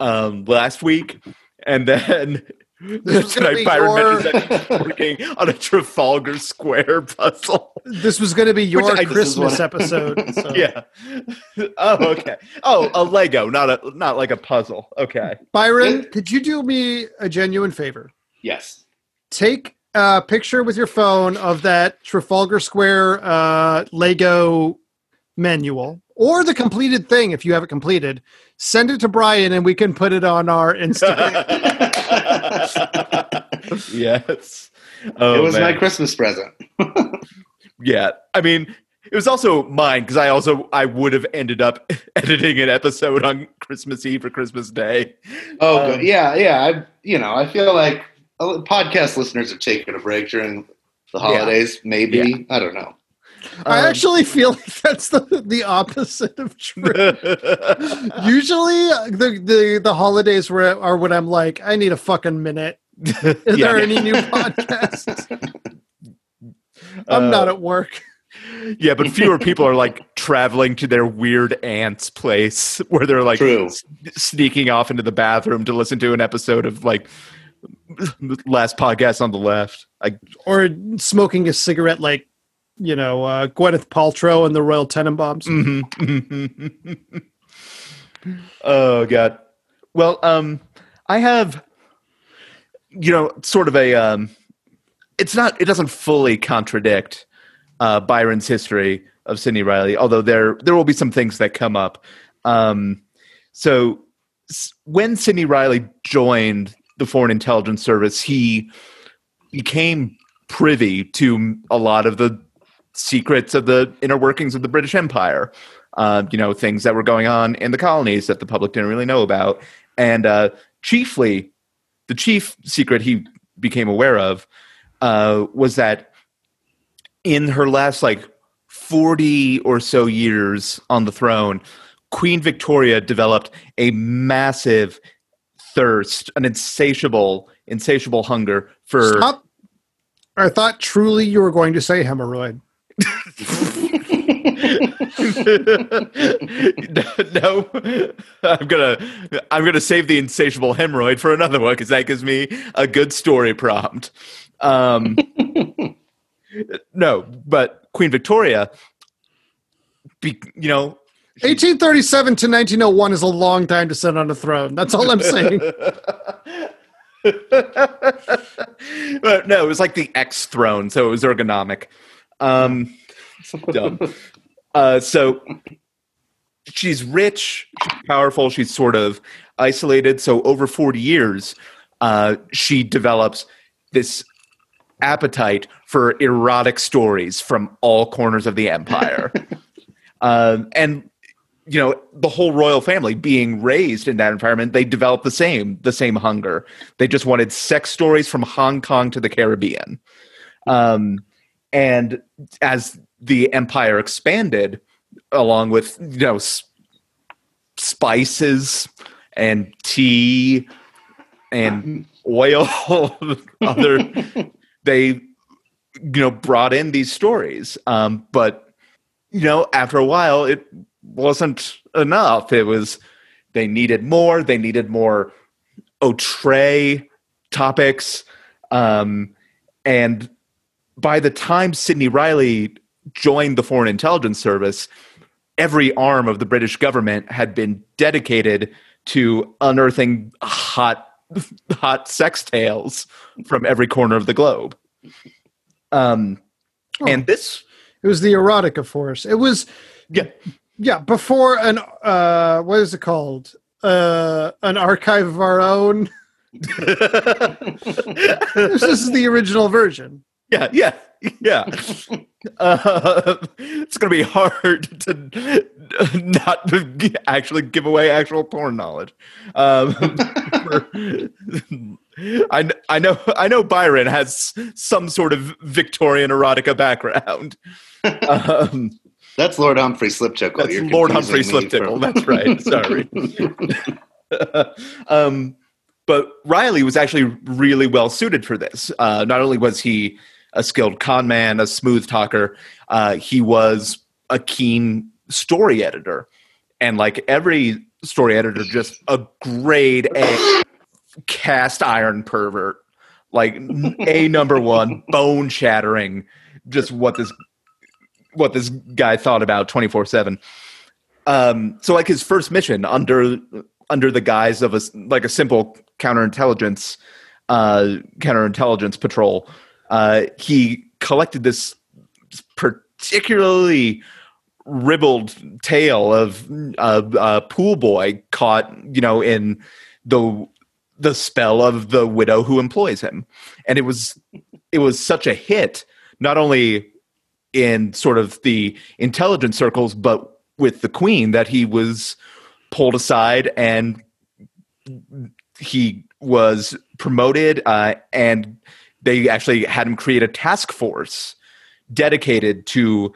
um, last week, and then was gonna be tonight Byron your- mentioned working on a Trafalgar Square puzzle. This was going to be your I- Christmas what- episode. [laughs] So. Yeah. Oh, okay. Oh, a Lego, not a not like a puzzle. Okay. Byron, could you do me a genuine favor? yes. Take a picture with your phone of that Trafalgar Square uh, Lego manual or the completed thing if you have it completed. Send it to Brian and we can put it on our Instagram. [laughs] [laughs] yes. Oh, it was man. my Christmas present. [laughs] Yeah, I mean, it was also mine because I also I would have ended up [laughs] editing an episode on Christmas Eve or Christmas Day. Oh, Um, good. Yeah, yeah. I, you know, I feel like podcast listeners are taking a break during the holidays. Maybe Yeah. I don't know. I Um, actually feel like [laughs] that's the, the opposite of true. [laughs] Usually, the, the, the holidays were, are when I'm like, I need a fucking minute. [laughs] Is Yeah. there any new podcasts? I'm Uh, not at work. Yeah, but fewer people are like traveling to their weird aunt's place where they're like s- sneaking off into the bathroom to listen to an episode of like the last podcast on the left. I Or smoking a cigarette like, you know, uh, Gwyneth Paltrow and the Royal Tenenbaums. Mhm. [laughs] oh god. Well, um, I have, you know, sort of a. Um, it's not. It doesn't fully contradict uh, Byron's history of Sidney Reilly, although there there will be some things that come up. Um, so when Sidney Reilly joined the Foreign Intelligence Service, he became privy to a lot of the secrets of the inner workings of the British Empire. Uh, you know, things that were going on in the colonies that the public didn't really know about. And uh, chiefly, the chief secret he became aware of uh, was that in her last like 40 or so years on the throne, Queen Victoria developed a massive thirst, an insatiable, insatiable hunger for Stop. I thought truly you were going to say hemorrhoid. [laughs] no, I'm gonna I'm gonna save the insatiable hemorrhoid for another one because that gives me a good story prompt. Um, no, but Queen Victoria, be, you know, 1837 to 1901 is a long time to sit on a throne. That's all I'm saying. [laughs] but no, it was like the X throne, so it was ergonomic. Um, dumb. [laughs] Uh, so she's rich, she's powerful, she's sort of isolated. So over 40 years, uh, she develops this appetite for erotic stories from all corners of the empire. [laughs] um, and you know the whole royal family being raised in that environment they developed the same the same hunger they just wanted sex stories from hong kong to the caribbean um, and as the empire expanded along with you know s- spices and tea and oil [laughs] other they you know brought in these stories. Um, but you know after a while it wasn't enough. It was they needed more they needed more outre topics. Um, and by the time sidney reilly joined the foreign intelligence service every arm of the british government had been dedicated to unearthing hot [laughs] hot sex tales from every corner of the globe um, and this It was the erotica force. It was yeah yeah before an uh what is it called uh an archive of our own. [laughs] this is the original version. Yeah, yeah, yeah. Uh, [laughs] it's going to be hard [laughs] to not actually give away actual porn knowledge. Um, [laughs] for- I, I know I know Byron has some sort of Victorian erotica background. Um, That's Lord Humphrey Sliptickle. that's You're Lord Humphrey Sliptickle. from- That's right. Sorry. um, but Reilly was actually really well suited for this. Uh, not only was he a skilled con man, a smooth talker, uh, he was a keen story editor. And like every story editor, just a grade A cast iron pervert. Like a number one, [laughs] bone shattering, just what this what this guy thought about 24 7 um so like his first mission under under the guise of a like a simple counterintelligence uh counterintelligence patrol uh he collected this particularly ribald tale of a, a pool boy caught you know in the the spell of the widow who employs him. And it was it was such a hit not only in sort of the intelligence circles, but with the queen that he was pulled aside and he was promoted uh, and they actually had him create a task force dedicated to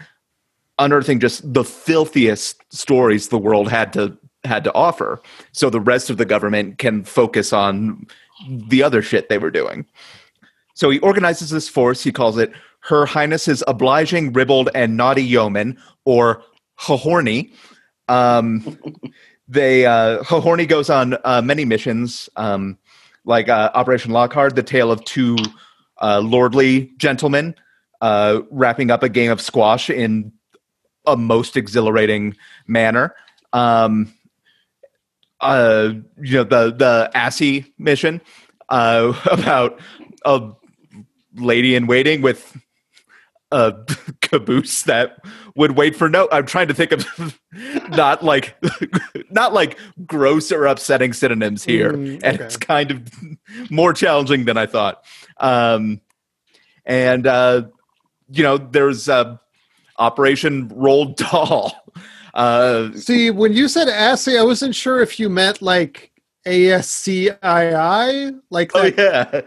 unearthing just the filthiest stories the world had to had to offer so the rest of the government can focus on the other shit they were doing so he organizes this force. He calls it Her Highness's Obliging, Ribald, and Naughty Yeoman, or Hahorny. Um, [laughs] they uh, Hahorny goes on uh, many missions, um, like uh, Operation Lockhart, the tale of two uh, lordly gentleman uh, wrapping up a game of squash in a most exhilarating manner. Um, uh, you know the the Assy mission uh, [laughs] about a lady in waiting with a [laughs] caboose that would wait for no i'm trying to think of [laughs] not like [laughs] not like gross or upsetting synonyms here. Mm, and it's kind of more challenging than i thought. Um and uh you know there's uh operation Roald Dahl. Uh See, when you said ASCII, I wasn't sure if you meant like ASCII, like oh yeah.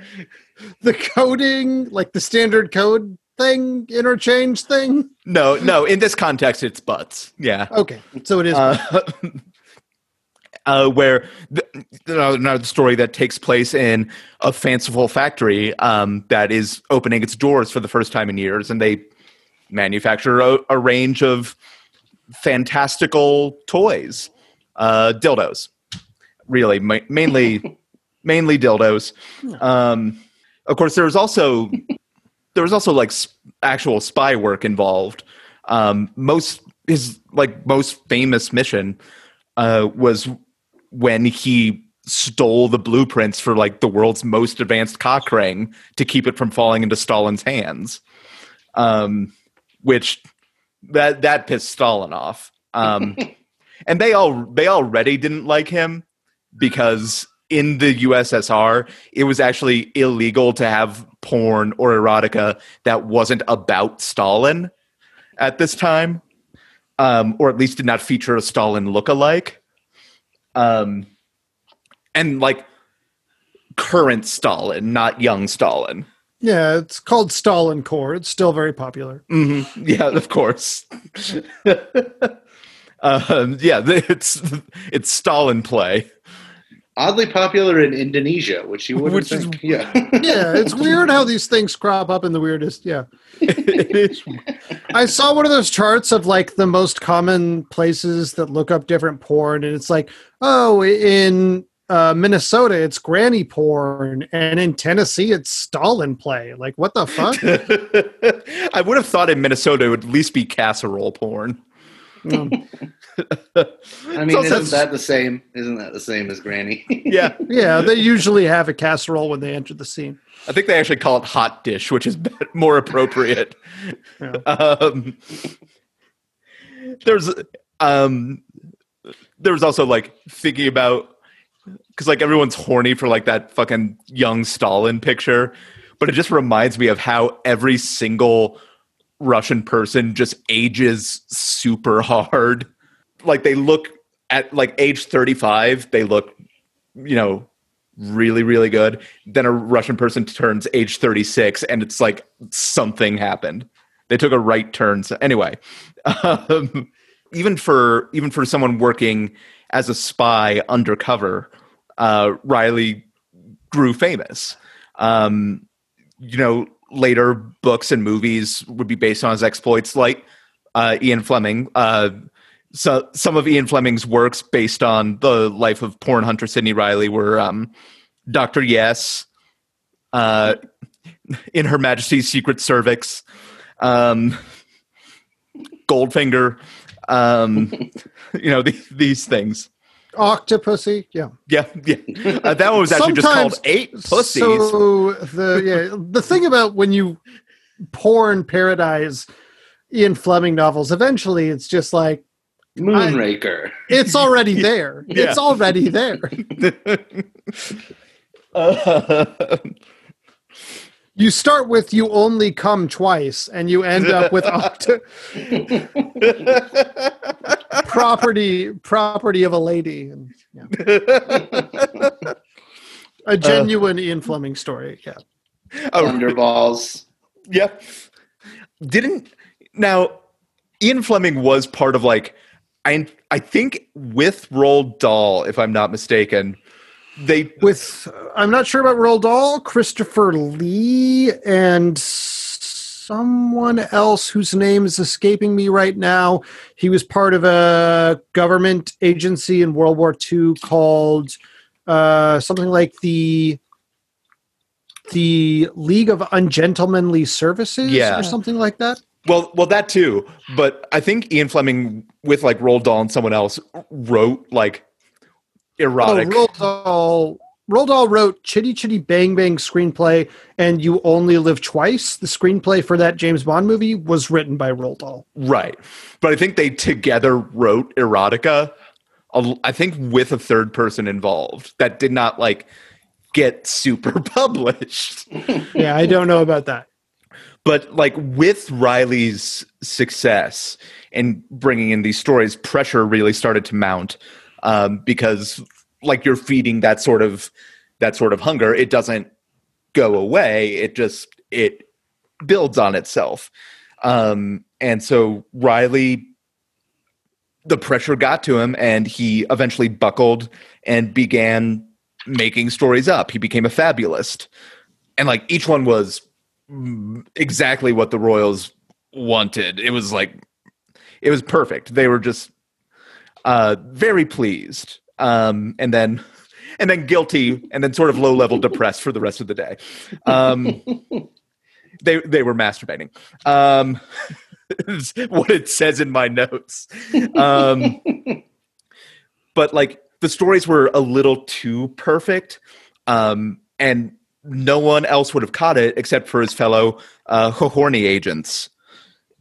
the coding, like the standard code thing, interchange thing. no no in this context it's butts yeah Okay, so it is. uh, [laughs] uh, where the, another story that takes place in a fanciful factory um, that is opening its doors for the first time in years, and they manufacture a, a range of fantastical toys, uh, dildos, really ma- mainly [laughs] mainly dildos. Um, of course, there was also there was also like actual spy work involved. Um, most his like most famous mission uh, was when he stole the blueprints for like the world's most advanced cock ring to keep it from falling into Stalin's hands. Um, which that that pissed Stalin off. Um, [laughs] and they all they already didn't like him because in the USSR it was actually illegal to have porn or erotica that wasn't about Stalin at this time, um, or at least did not feature a Stalin look-alike. Um, and like current Stalin, not young Stalin. yeah, it's called Stalin Core. It's still very popular. hmm [laughs] Yeah, of course. [laughs] um, yeah, [laughs] it's it's Stalin play. Oddly popular in Indonesia, which you wouldn't Which is- think. yeah. Yeah, it's [laughs] weird how these things crop up in the weirdest. Yeah. [laughs] it is I saw one of those charts of like the most common places that look up different porn, and it's like, oh, in uh, Minnesota, it's granny porn, and in Tennessee, it's Stalin play. Like, what the fuck? [laughs] I would have thought in Minnesota it would at least be casserole porn. Um, [laughs] I mean, isn't that the same? Isn't that the same as Granny? [laughs] Yeah, yeah, they usually have a casserole when they enter the scene. I think they actually call it hot dish, which is [laughs] more appropriate. Yeah. Um, there's um, there's also like thinking about because like everyone's horny for like that fucking young Stalin picture, but it just reminds me of how every single Russian person just ages super hard. Like they look at like age 35, they look, you know, really really good. Then a Russian person turns age 36 and it's like something happened. They took a right turn. So anyway, [laughs] um, even for even for someone working as a spy undercover, uh, Reilly grew famous. Um, you know, later books and movies would be based on his exploits, like uh, Ian Fleming. Uh, so some of Ian Fleming's works based on the life of porn hunter Sidney Reilly were um, Doctor Yes, uh, in Her Majesty's Secret Cervix, um, Goldfinger, um, [laughs] you know the, these things. Octopussy, yeah, Yeah, yeah. Uh, that one was actually just called Eight Pussies. So the yeah, the thing about when you porn paradise Ian Fleming novels, eventually it's just like Moonraker. it's already [laughs] there. Yeah. It's already there. [laughs] Uh, You start with you only come twice, and you end up with [laughs] octo- property property of a lady. And, yeah. A uh, genuine Ian Fleming story. Yeah. oh, Thunderballs. yeah. Didn't now Ian Fleming was part of like I I think with Roald Dahl if I'm not mistaken, they with I'm not sure about Roald Dahl, Christopher Lee, and someone else whose name is escaping me right now. He was part of a government agency in World War II called uh, something like the the League of Ungentlemanly Services, Yeah. or something like that. well well that too, but I think Ian Fleming with like Roald Dahl and someone else wrote like erotic. Oh, Roald Dahl. Roald Dahl wrote Chitty Chitty Bang Bang screenplay, and You Only Live Twice. The screenplay for that James Bond movie was written by Roald Dahl. Right. But I think they together wrote erotica, I think with a third person involved that did not like get [laughs] super published. [laughs] Yeah, I don't know about that. But like with Reilly's success in bringing in these stories, pressure really started to mount um, because like you're feeding that sort of that sort of hunger. It doesn't go away. It just it builds on itself. Um, and so Reilly, the pressure got to him, and he eventually buckled and began making stories up. He became a fabulist, and like each one was exactly what the Royals wanted. It was like it was perfect. They were just uh, very pleased, um, and then and then guilty, and then sort of low level depressed for the rest of the day. Um, [laughs] they they were masturbating. Um, [laughs] what it says in my notes. Um, but like the stories were a little too perfect, um, and no one else would have caught it except for his fellow uh, horny agents.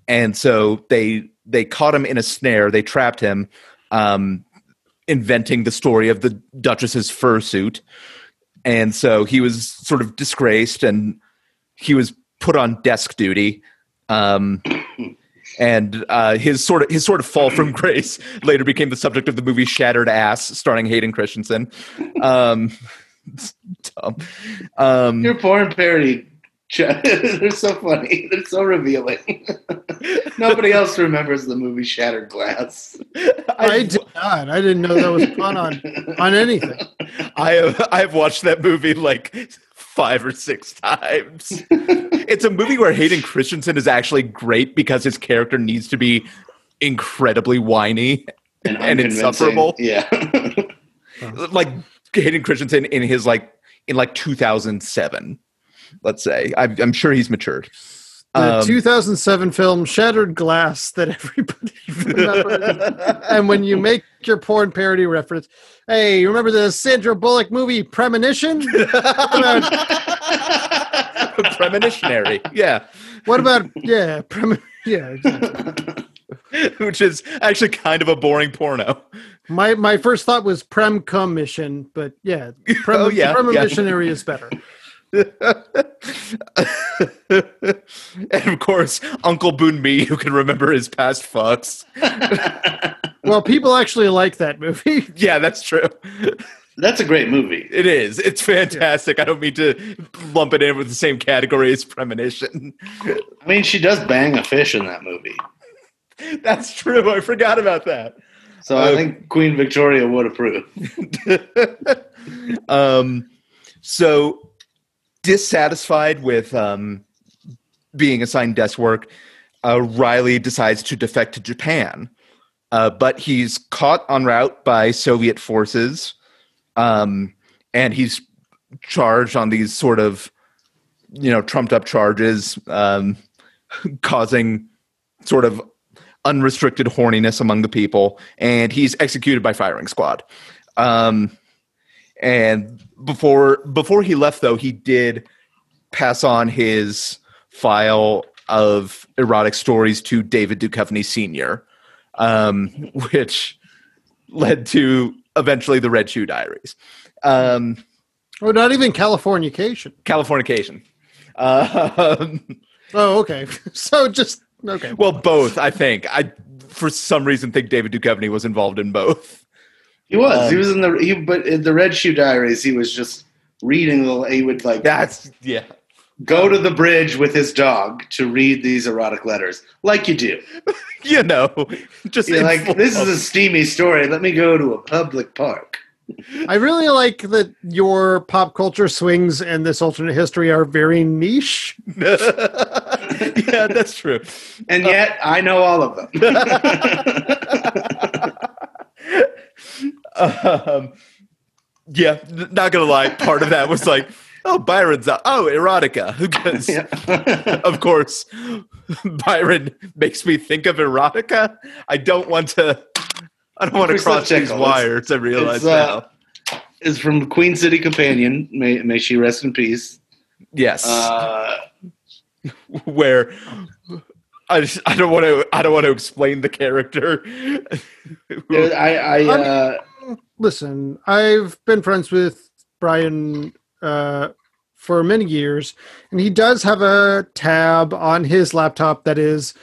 And so they they caught him in a snare. They trapped him, um, inventing the story of the Duchess's fursuit. And so he was sort of disgraced, and he was put on desk duty. Um, and uh, his sort of his sort of fall from grace later became the subject of the movie Shattered Ass, starring Hayden Christensen. Um, [laughs] dumb. Um, Your porn parody. [laughs] They're so funny. They're so revealing. [laughs] Nobody else remembers the movie Shattered Glass. I did not. I didn't know that was fun on on anything. I have I have watched that movie like five or six times. it's a movie where Hayden Christensen is actually great because his character needs to be incredibly whiny And, And insufferable. Yeah. like Hayden Christensen in his like in like 2007 let's say I'm, I'm sure he's matured The Um, 2007 film Shattered Glass that [laughs] everybody remembers. and when you make your porn parody reference, hey, you remember the Sandra Bullock movie Premonition? [laughs] premonitionary yeah What about yeah, prem- yeah, exactly. [laughs] which is actually kind of a boring porno My my first thought was Prem Cum Mission, but yeah, Prem- Oh, yeah, yeah. Premonitionary is better. [laughs] and of course uncle Boonmee who can remember his past fucks [laughs] Well, people actually like that movie. [laughs] yeah that's true That's a great movie. It is. It's fantastic. I don't mean to lump it in with the same category as Premonition. I mean, she does bang a fish in that movie. That's true. I forgot about that. So I Uh, think Queen Victoria would approve. um, so dissatisfied with um, being assigned desk work, uh, Reilly decides to defect to Japan, uh, but he's caught en route by Soviet forces, um, and he's charged on these sort of, you know, trumped up charges, um, [laughs] causing sort of unrestricted horniness among the people, and he's executed by firing squad. Um, and before before he left, though, he did pass on his file of erotic stories to David Duchovny Sr., um, [laughs] which led to eventually the Red Shoe Diaries, um, Oh, not even Californication. Californication. Um, [laughs] Oh, okay. [laughs] So just okay. well, both. I think. I for some reason think David Duchovny was involved in both. He was. Um, he was in the. He, but in the Red Shoe Diaries, he was just reading the. He would like That's yeah. go to the bridge with his dog to read these erotic letters, like you do. [laughs] You know, just You're like, this is a steamy story. Let me go to a public park. I really like that your pop culture swings and this alternate history are very niche. [laughs] yeah, that's true. And yet, I know all of them. [laughs] um, yeah, not gonna lie. Part of that was like, oh, Byron's out. Oh, erotica. [laughs] Because Yeah. [laughs] of course, Byron makes me think of erotica. I don't want to. I don't want to cross these wires. I realize it's, uh, now. is from Queen City Companion. May, may she rest in peace. Yes, Uh, [laughs] where I just, I don't want to I don't want to explain the character. there- I, I uh, Listen, I've been friends with Brian uh, for many years, and he does have a tab on his laptop that is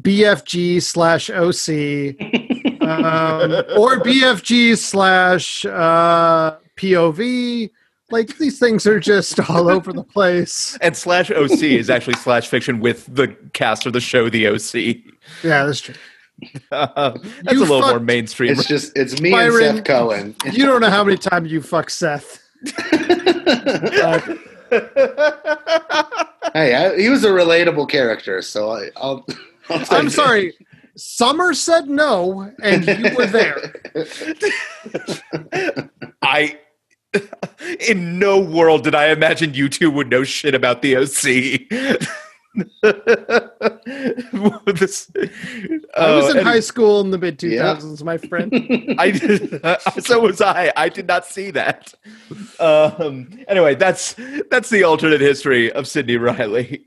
BFG slash OC [laughs] um, or BFG slash uh, POV. Like these things are just all over the place. [laughs] and slash OC is actually slash fiction with the cast of the show The OC. Yeah, that's true. [laughs] that's You a little more mainstream. it's just it's me Byron- and Seth Cohen. [laughs] You don't know how many times you fuck Seth. Uh, hey, I, he was a relatable character, so I, I'll. I'll take I'm it. sorry. Summer said no, and you were there. I [laughs] in no world did I imagine you two would know shit about the OC. [laughs] this, I was oh, in high school in the mid 2000s, my friend. [laughs] I did, so was I. I did not see that. Um, anyway, that's that's the alternate history of Sidney Reilly.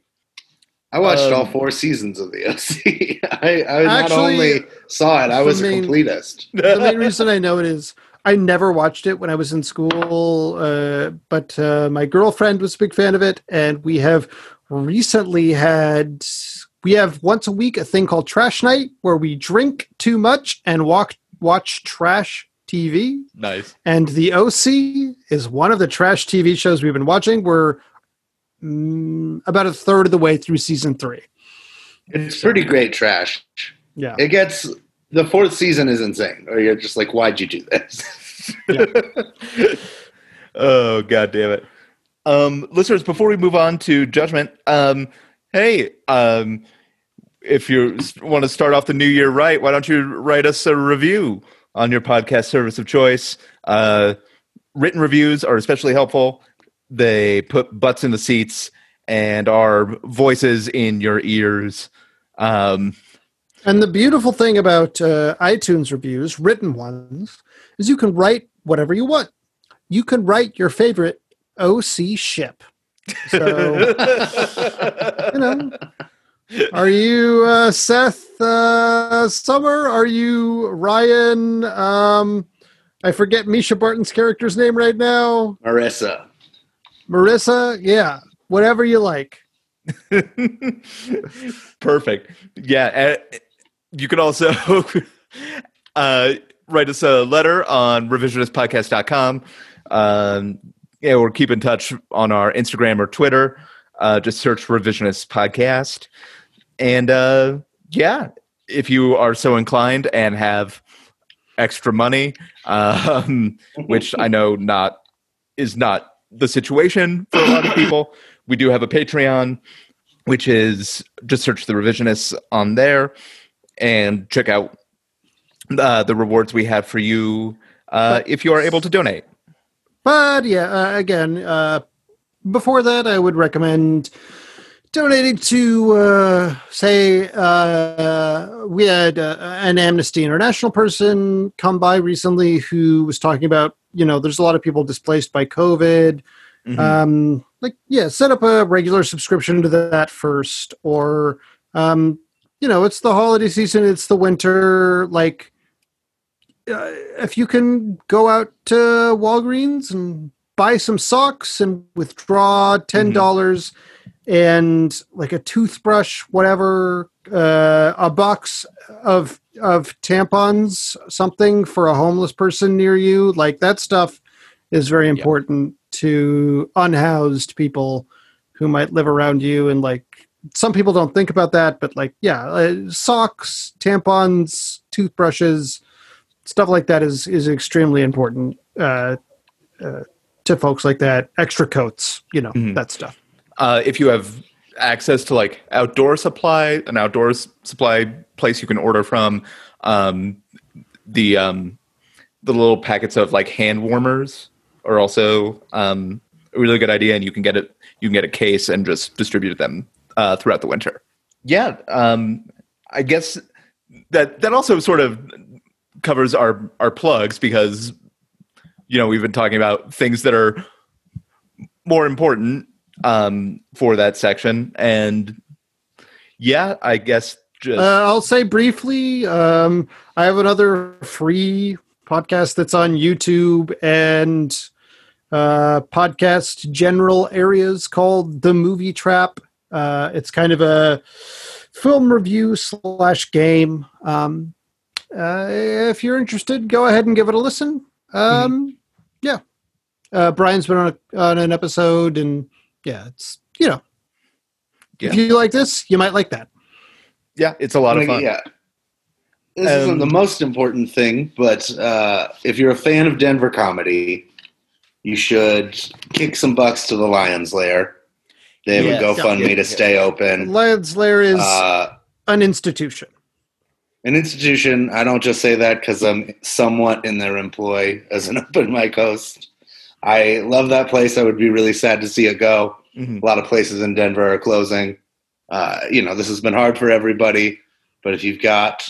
I watched Um, all four seasons of the OC. I, I not Actually, only saw it, I was a the completist. the main reason I know it is I never watched it when I was in school, uh, but uh, my girlfriend was a big fan of it, and we have recently had we have once a week a thing called Trash Night where we drink too much and walk watch trash TV. nice. And the OC is one of the trash TV shows we've been watching. We're mm, about a third of the way through season three. It's pretty great trash. Yeah. It gets the fourth season is insane, or you're just like, why'd you do this? [laughs] oh god damn it. Um listeners before we move on to judgment um hey um if you want to start off the new year right why don't you write us a review on your podcast service of choice? Uh written reviews are especially helpful. They put butts in the seats and are voices in your ears. Um And the beautiful thing about uh, iTunes reviews, written ones, is you can write whatever you want. You can write your favorite OC ship. So, [laughs] you know, are you uh, Seth uh, Summer? Are you Ryan? Um, I forget Mischa Barton's character's name right now. Marissa. Marissa? Yeah, whatever you like. [laughs] Perfect. Yeah. You can also, [laughs] uh, write us a letter on revisionistpodcast.com. Um, yeah, or keep in touch on our Instagram or Twitter. Uh, just search Revisionist Podcast. And uh, yeah, if you are so inclined and have extra money, um, [laughs] which I know not is not the situation for a lot of people, we do have a Patreon, which is just search the revisionists on there and check out uh, the rewards we have for you uh, if you are able to donate. But yeah, uh, again, uh, before that, I would recommend donating to, uh, say, uh, we had uh, an Amnesty International person come by recently who was talking about, you know, there's a lot of people displaced by COVID. Mhm. Um, like, yeah, set up a regular subscription to that first, or, um, you know, it's the holiday season, it's the winter. Like, uh, if you can go out to Walgreens and buy some socks and withdraw ten dollars and like a toothbrush, whatever, uh, a box of of tampons, something for a homeless person near you, like that stuff is very important to unhoused people who might live around you and like some people don't think about that but like yeah uh, socks tampons toothbrushes stuff like that is is extremely important uh, uh, to folks like that extra coats you know Mhm. that stuff uh, if you have access to like outdoor supply, an outdoor supply place you can order from, um, the um, the little packets of like hand warmers are also um, a really good idea, and you can get it. You can get a case and just distribute them uh, throughout the winter. Yeah, um, I guess that that also sort of covers our our plugs because you know we've been talking about things that are more important um, for that section. And yeah, I guess just Uh, I'll say briefly, um, I have another free podcast that's on YouTube and uh, podcast general areas called The Movie Trap. Uh, it's kind of a film review slash game. Um, uh, if you're interested, go ahead and give it a listen. Um, Yeah. Uh, Brian's been on, a, on an episode, and yeah, it's, you know, Yeah. if you like this, you might like that. yeah, it's a lot of fun. Yeah. This Um, isn't the most important thing, but uh, if you're a fan of Denver comedy, you should kick some bucks to the Lions Lair. They have Yeah. a GoFundMe Yeah, yeah, to yeah. stay open. Lions Lair is Uh, an institution. an institution. I don't just say that because I'm somewhat in their employ as an [laughs] open mic host. I love that place. I would be really sad to see it go. Mhm. A lot of places in Denver are closing. Uh, you know, this has been hard for everybody, but if you've got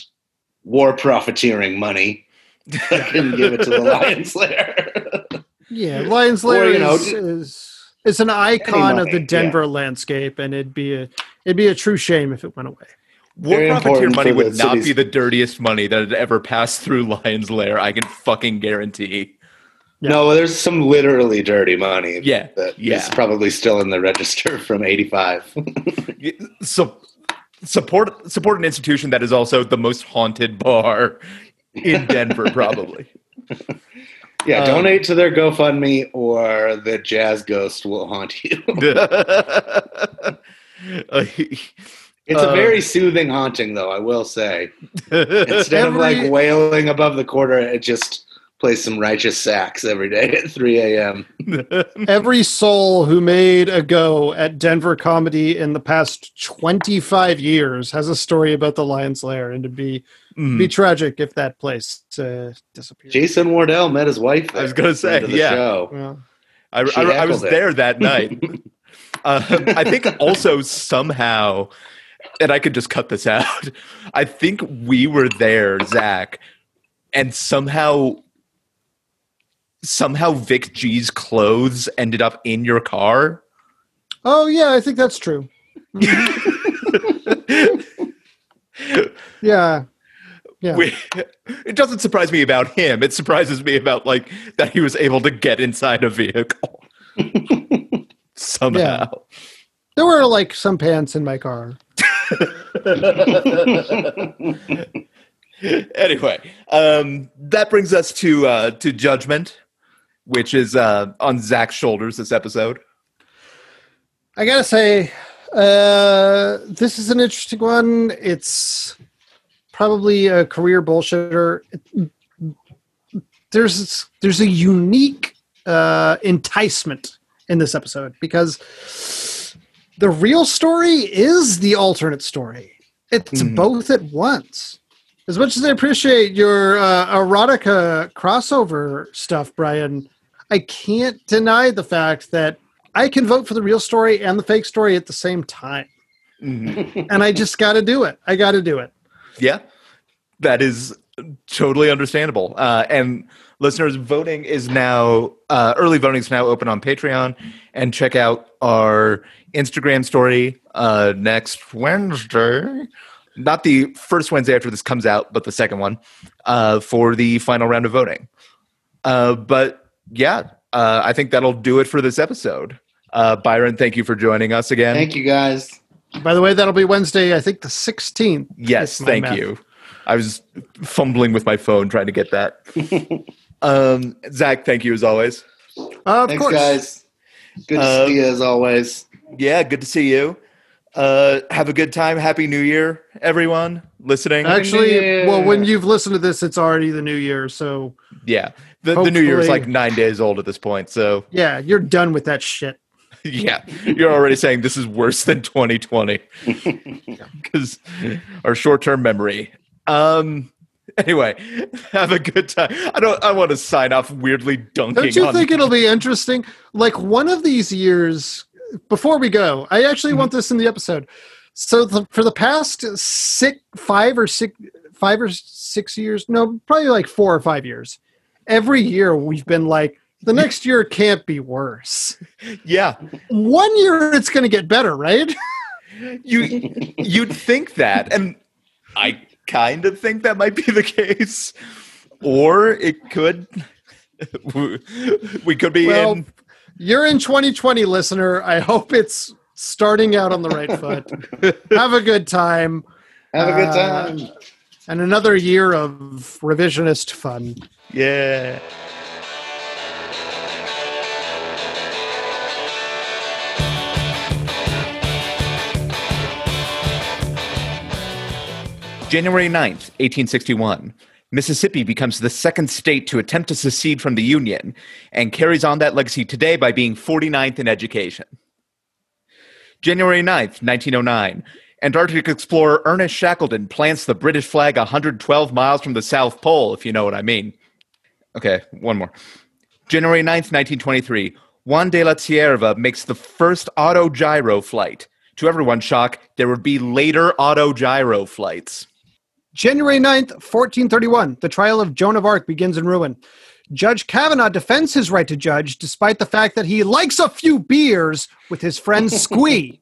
war profiteering money, [laughs] I can give it to the [laughs] Lions Lair. Yeah, Lions Or, Lair you know, is, is is an icon of the money, Denver landscape, and it'd be a it'd be a true shame if it went away. War Very profiteer money would not city's- be the dirtiest money that had ever passed through [laughs] Lion's Lair. I can fucking guarantee. Yeah. No, there's some literally dirty money. Yeah, that is yeah. probably still in the register [laughs] from '85. [laughs] So support support an institution that is also the most haunted bar in Denver, probably. Yeah, Um, donate to their GoFundMe, or the Jazz Ghost will haunt you. [laughs] [laughs] It's a very soothing haunting, though. I will say. Instead of like wailing above the quarter, it just plays some righteous sax every day at 3 a.m. [laughs] Every soul who made a go at Denver comedy in the past twenty five years has a story about the Lions Lair, and it'd be Mm. be tragic if that place uh, disappeared. Jason Wardell met his wife. I was gonna at the end say, of the yeah. show. Well, I, I, I was it. there that [laughs] night. um, I think also somehow, and I could just cut this out. [laughs] I think we were there, Zach, and somehow, somehow Vic G's clothes ended up in your car. oh yeah, I think that's true. [laughs] Yeah, yeah. We- [laughs] it doesn't surprise me about him. It surprises me about like that he was able to get inside a vehicle [laughs] somehow. there were like some pants in my car. [laughs] anyway, um, that brings us to uh, to judgment, which is uh, on Zach's shoulders this episode. I gotta say, uh, this is an interesting one. It's probably a career bullshitter. There's there's a unique uh, enticement in this episode because the real story is the alternate story. It's Mhm. both at once. As much as I appreciate your uh, erotica crossover stuff, Brian, I can't deny the fact that I can vote for the real story and the fake story at the same time. Mhm. And I just got to do it. I got to do it. Yeah, that is totally understandable. Uh, and listeners, voting is now uh, early voting is now open on Patreon, and check out our Instagram story uh, next Wednesday. Not the first Wednesday after this comes out, but the second one uh, for the final round of voting. Uh, but yeah, uh, I think that'll do it for this episode. Byron, thank you for joining us again. Thank you guys. By the way, that'll be Wednesday, I think the 16th. Yes, thank math. you. I was fumbling with my phone trying to get that. [laughs] um, Zach, thank you as always. Uh, of Thanks, course. guys. Good to Uh, see you as always. Yeah, good to see you. Uh, have a good time. Happy New Year, everyone listening. Actually, well, when you've listened to this, it's already the new year. So, yeah, the, the New Year is like nine days old at this point. So yeah, you're done with that shit. Yeah, you're already saying this is worse than 2020 because [laughs] [laughs] our short-term memory. Um. Anyway, have a good time. I don't. I want to sign off weirdly dunking. Don't you on think it'll be interesting? Like one of these years, before we go, I actually want this in the episode. So the, for the past six, five or six, five or six years, no, probably like four or five years. Every year we've been like, the next year can't be worse. Yeah, One year it's going to get better, right? [laughs] you you'd think that, and I kind of think that might be the case, or it could. We could be Well, in. You're in 2020, listener. I hope it's starting out on the right foot. [laughs] Have a good time. Have a good Uh, time. and another year of revisionist fun. Yeah. January 9th, 1861. Mississippi becomes the second state to attempt to secede from the Union and carries on that legacy today by being 49th in education. January 9th, 1909. Antarctic explorer Ernest Shackleton plants the British flag 112 miles from the South Pole, if you know what I mean. Okay, one more. January 9th, 1923. Juan de la Cierva makes the first auto gyro flight. To everyone's shock, there would be later auto gyro flights. January 9th, 1431, the trial of Joan of Arc begins in Rouen. Judge Kavanaugh defends his right to judge despite the fact that he likes a few beers with his friend [laughs] Squi.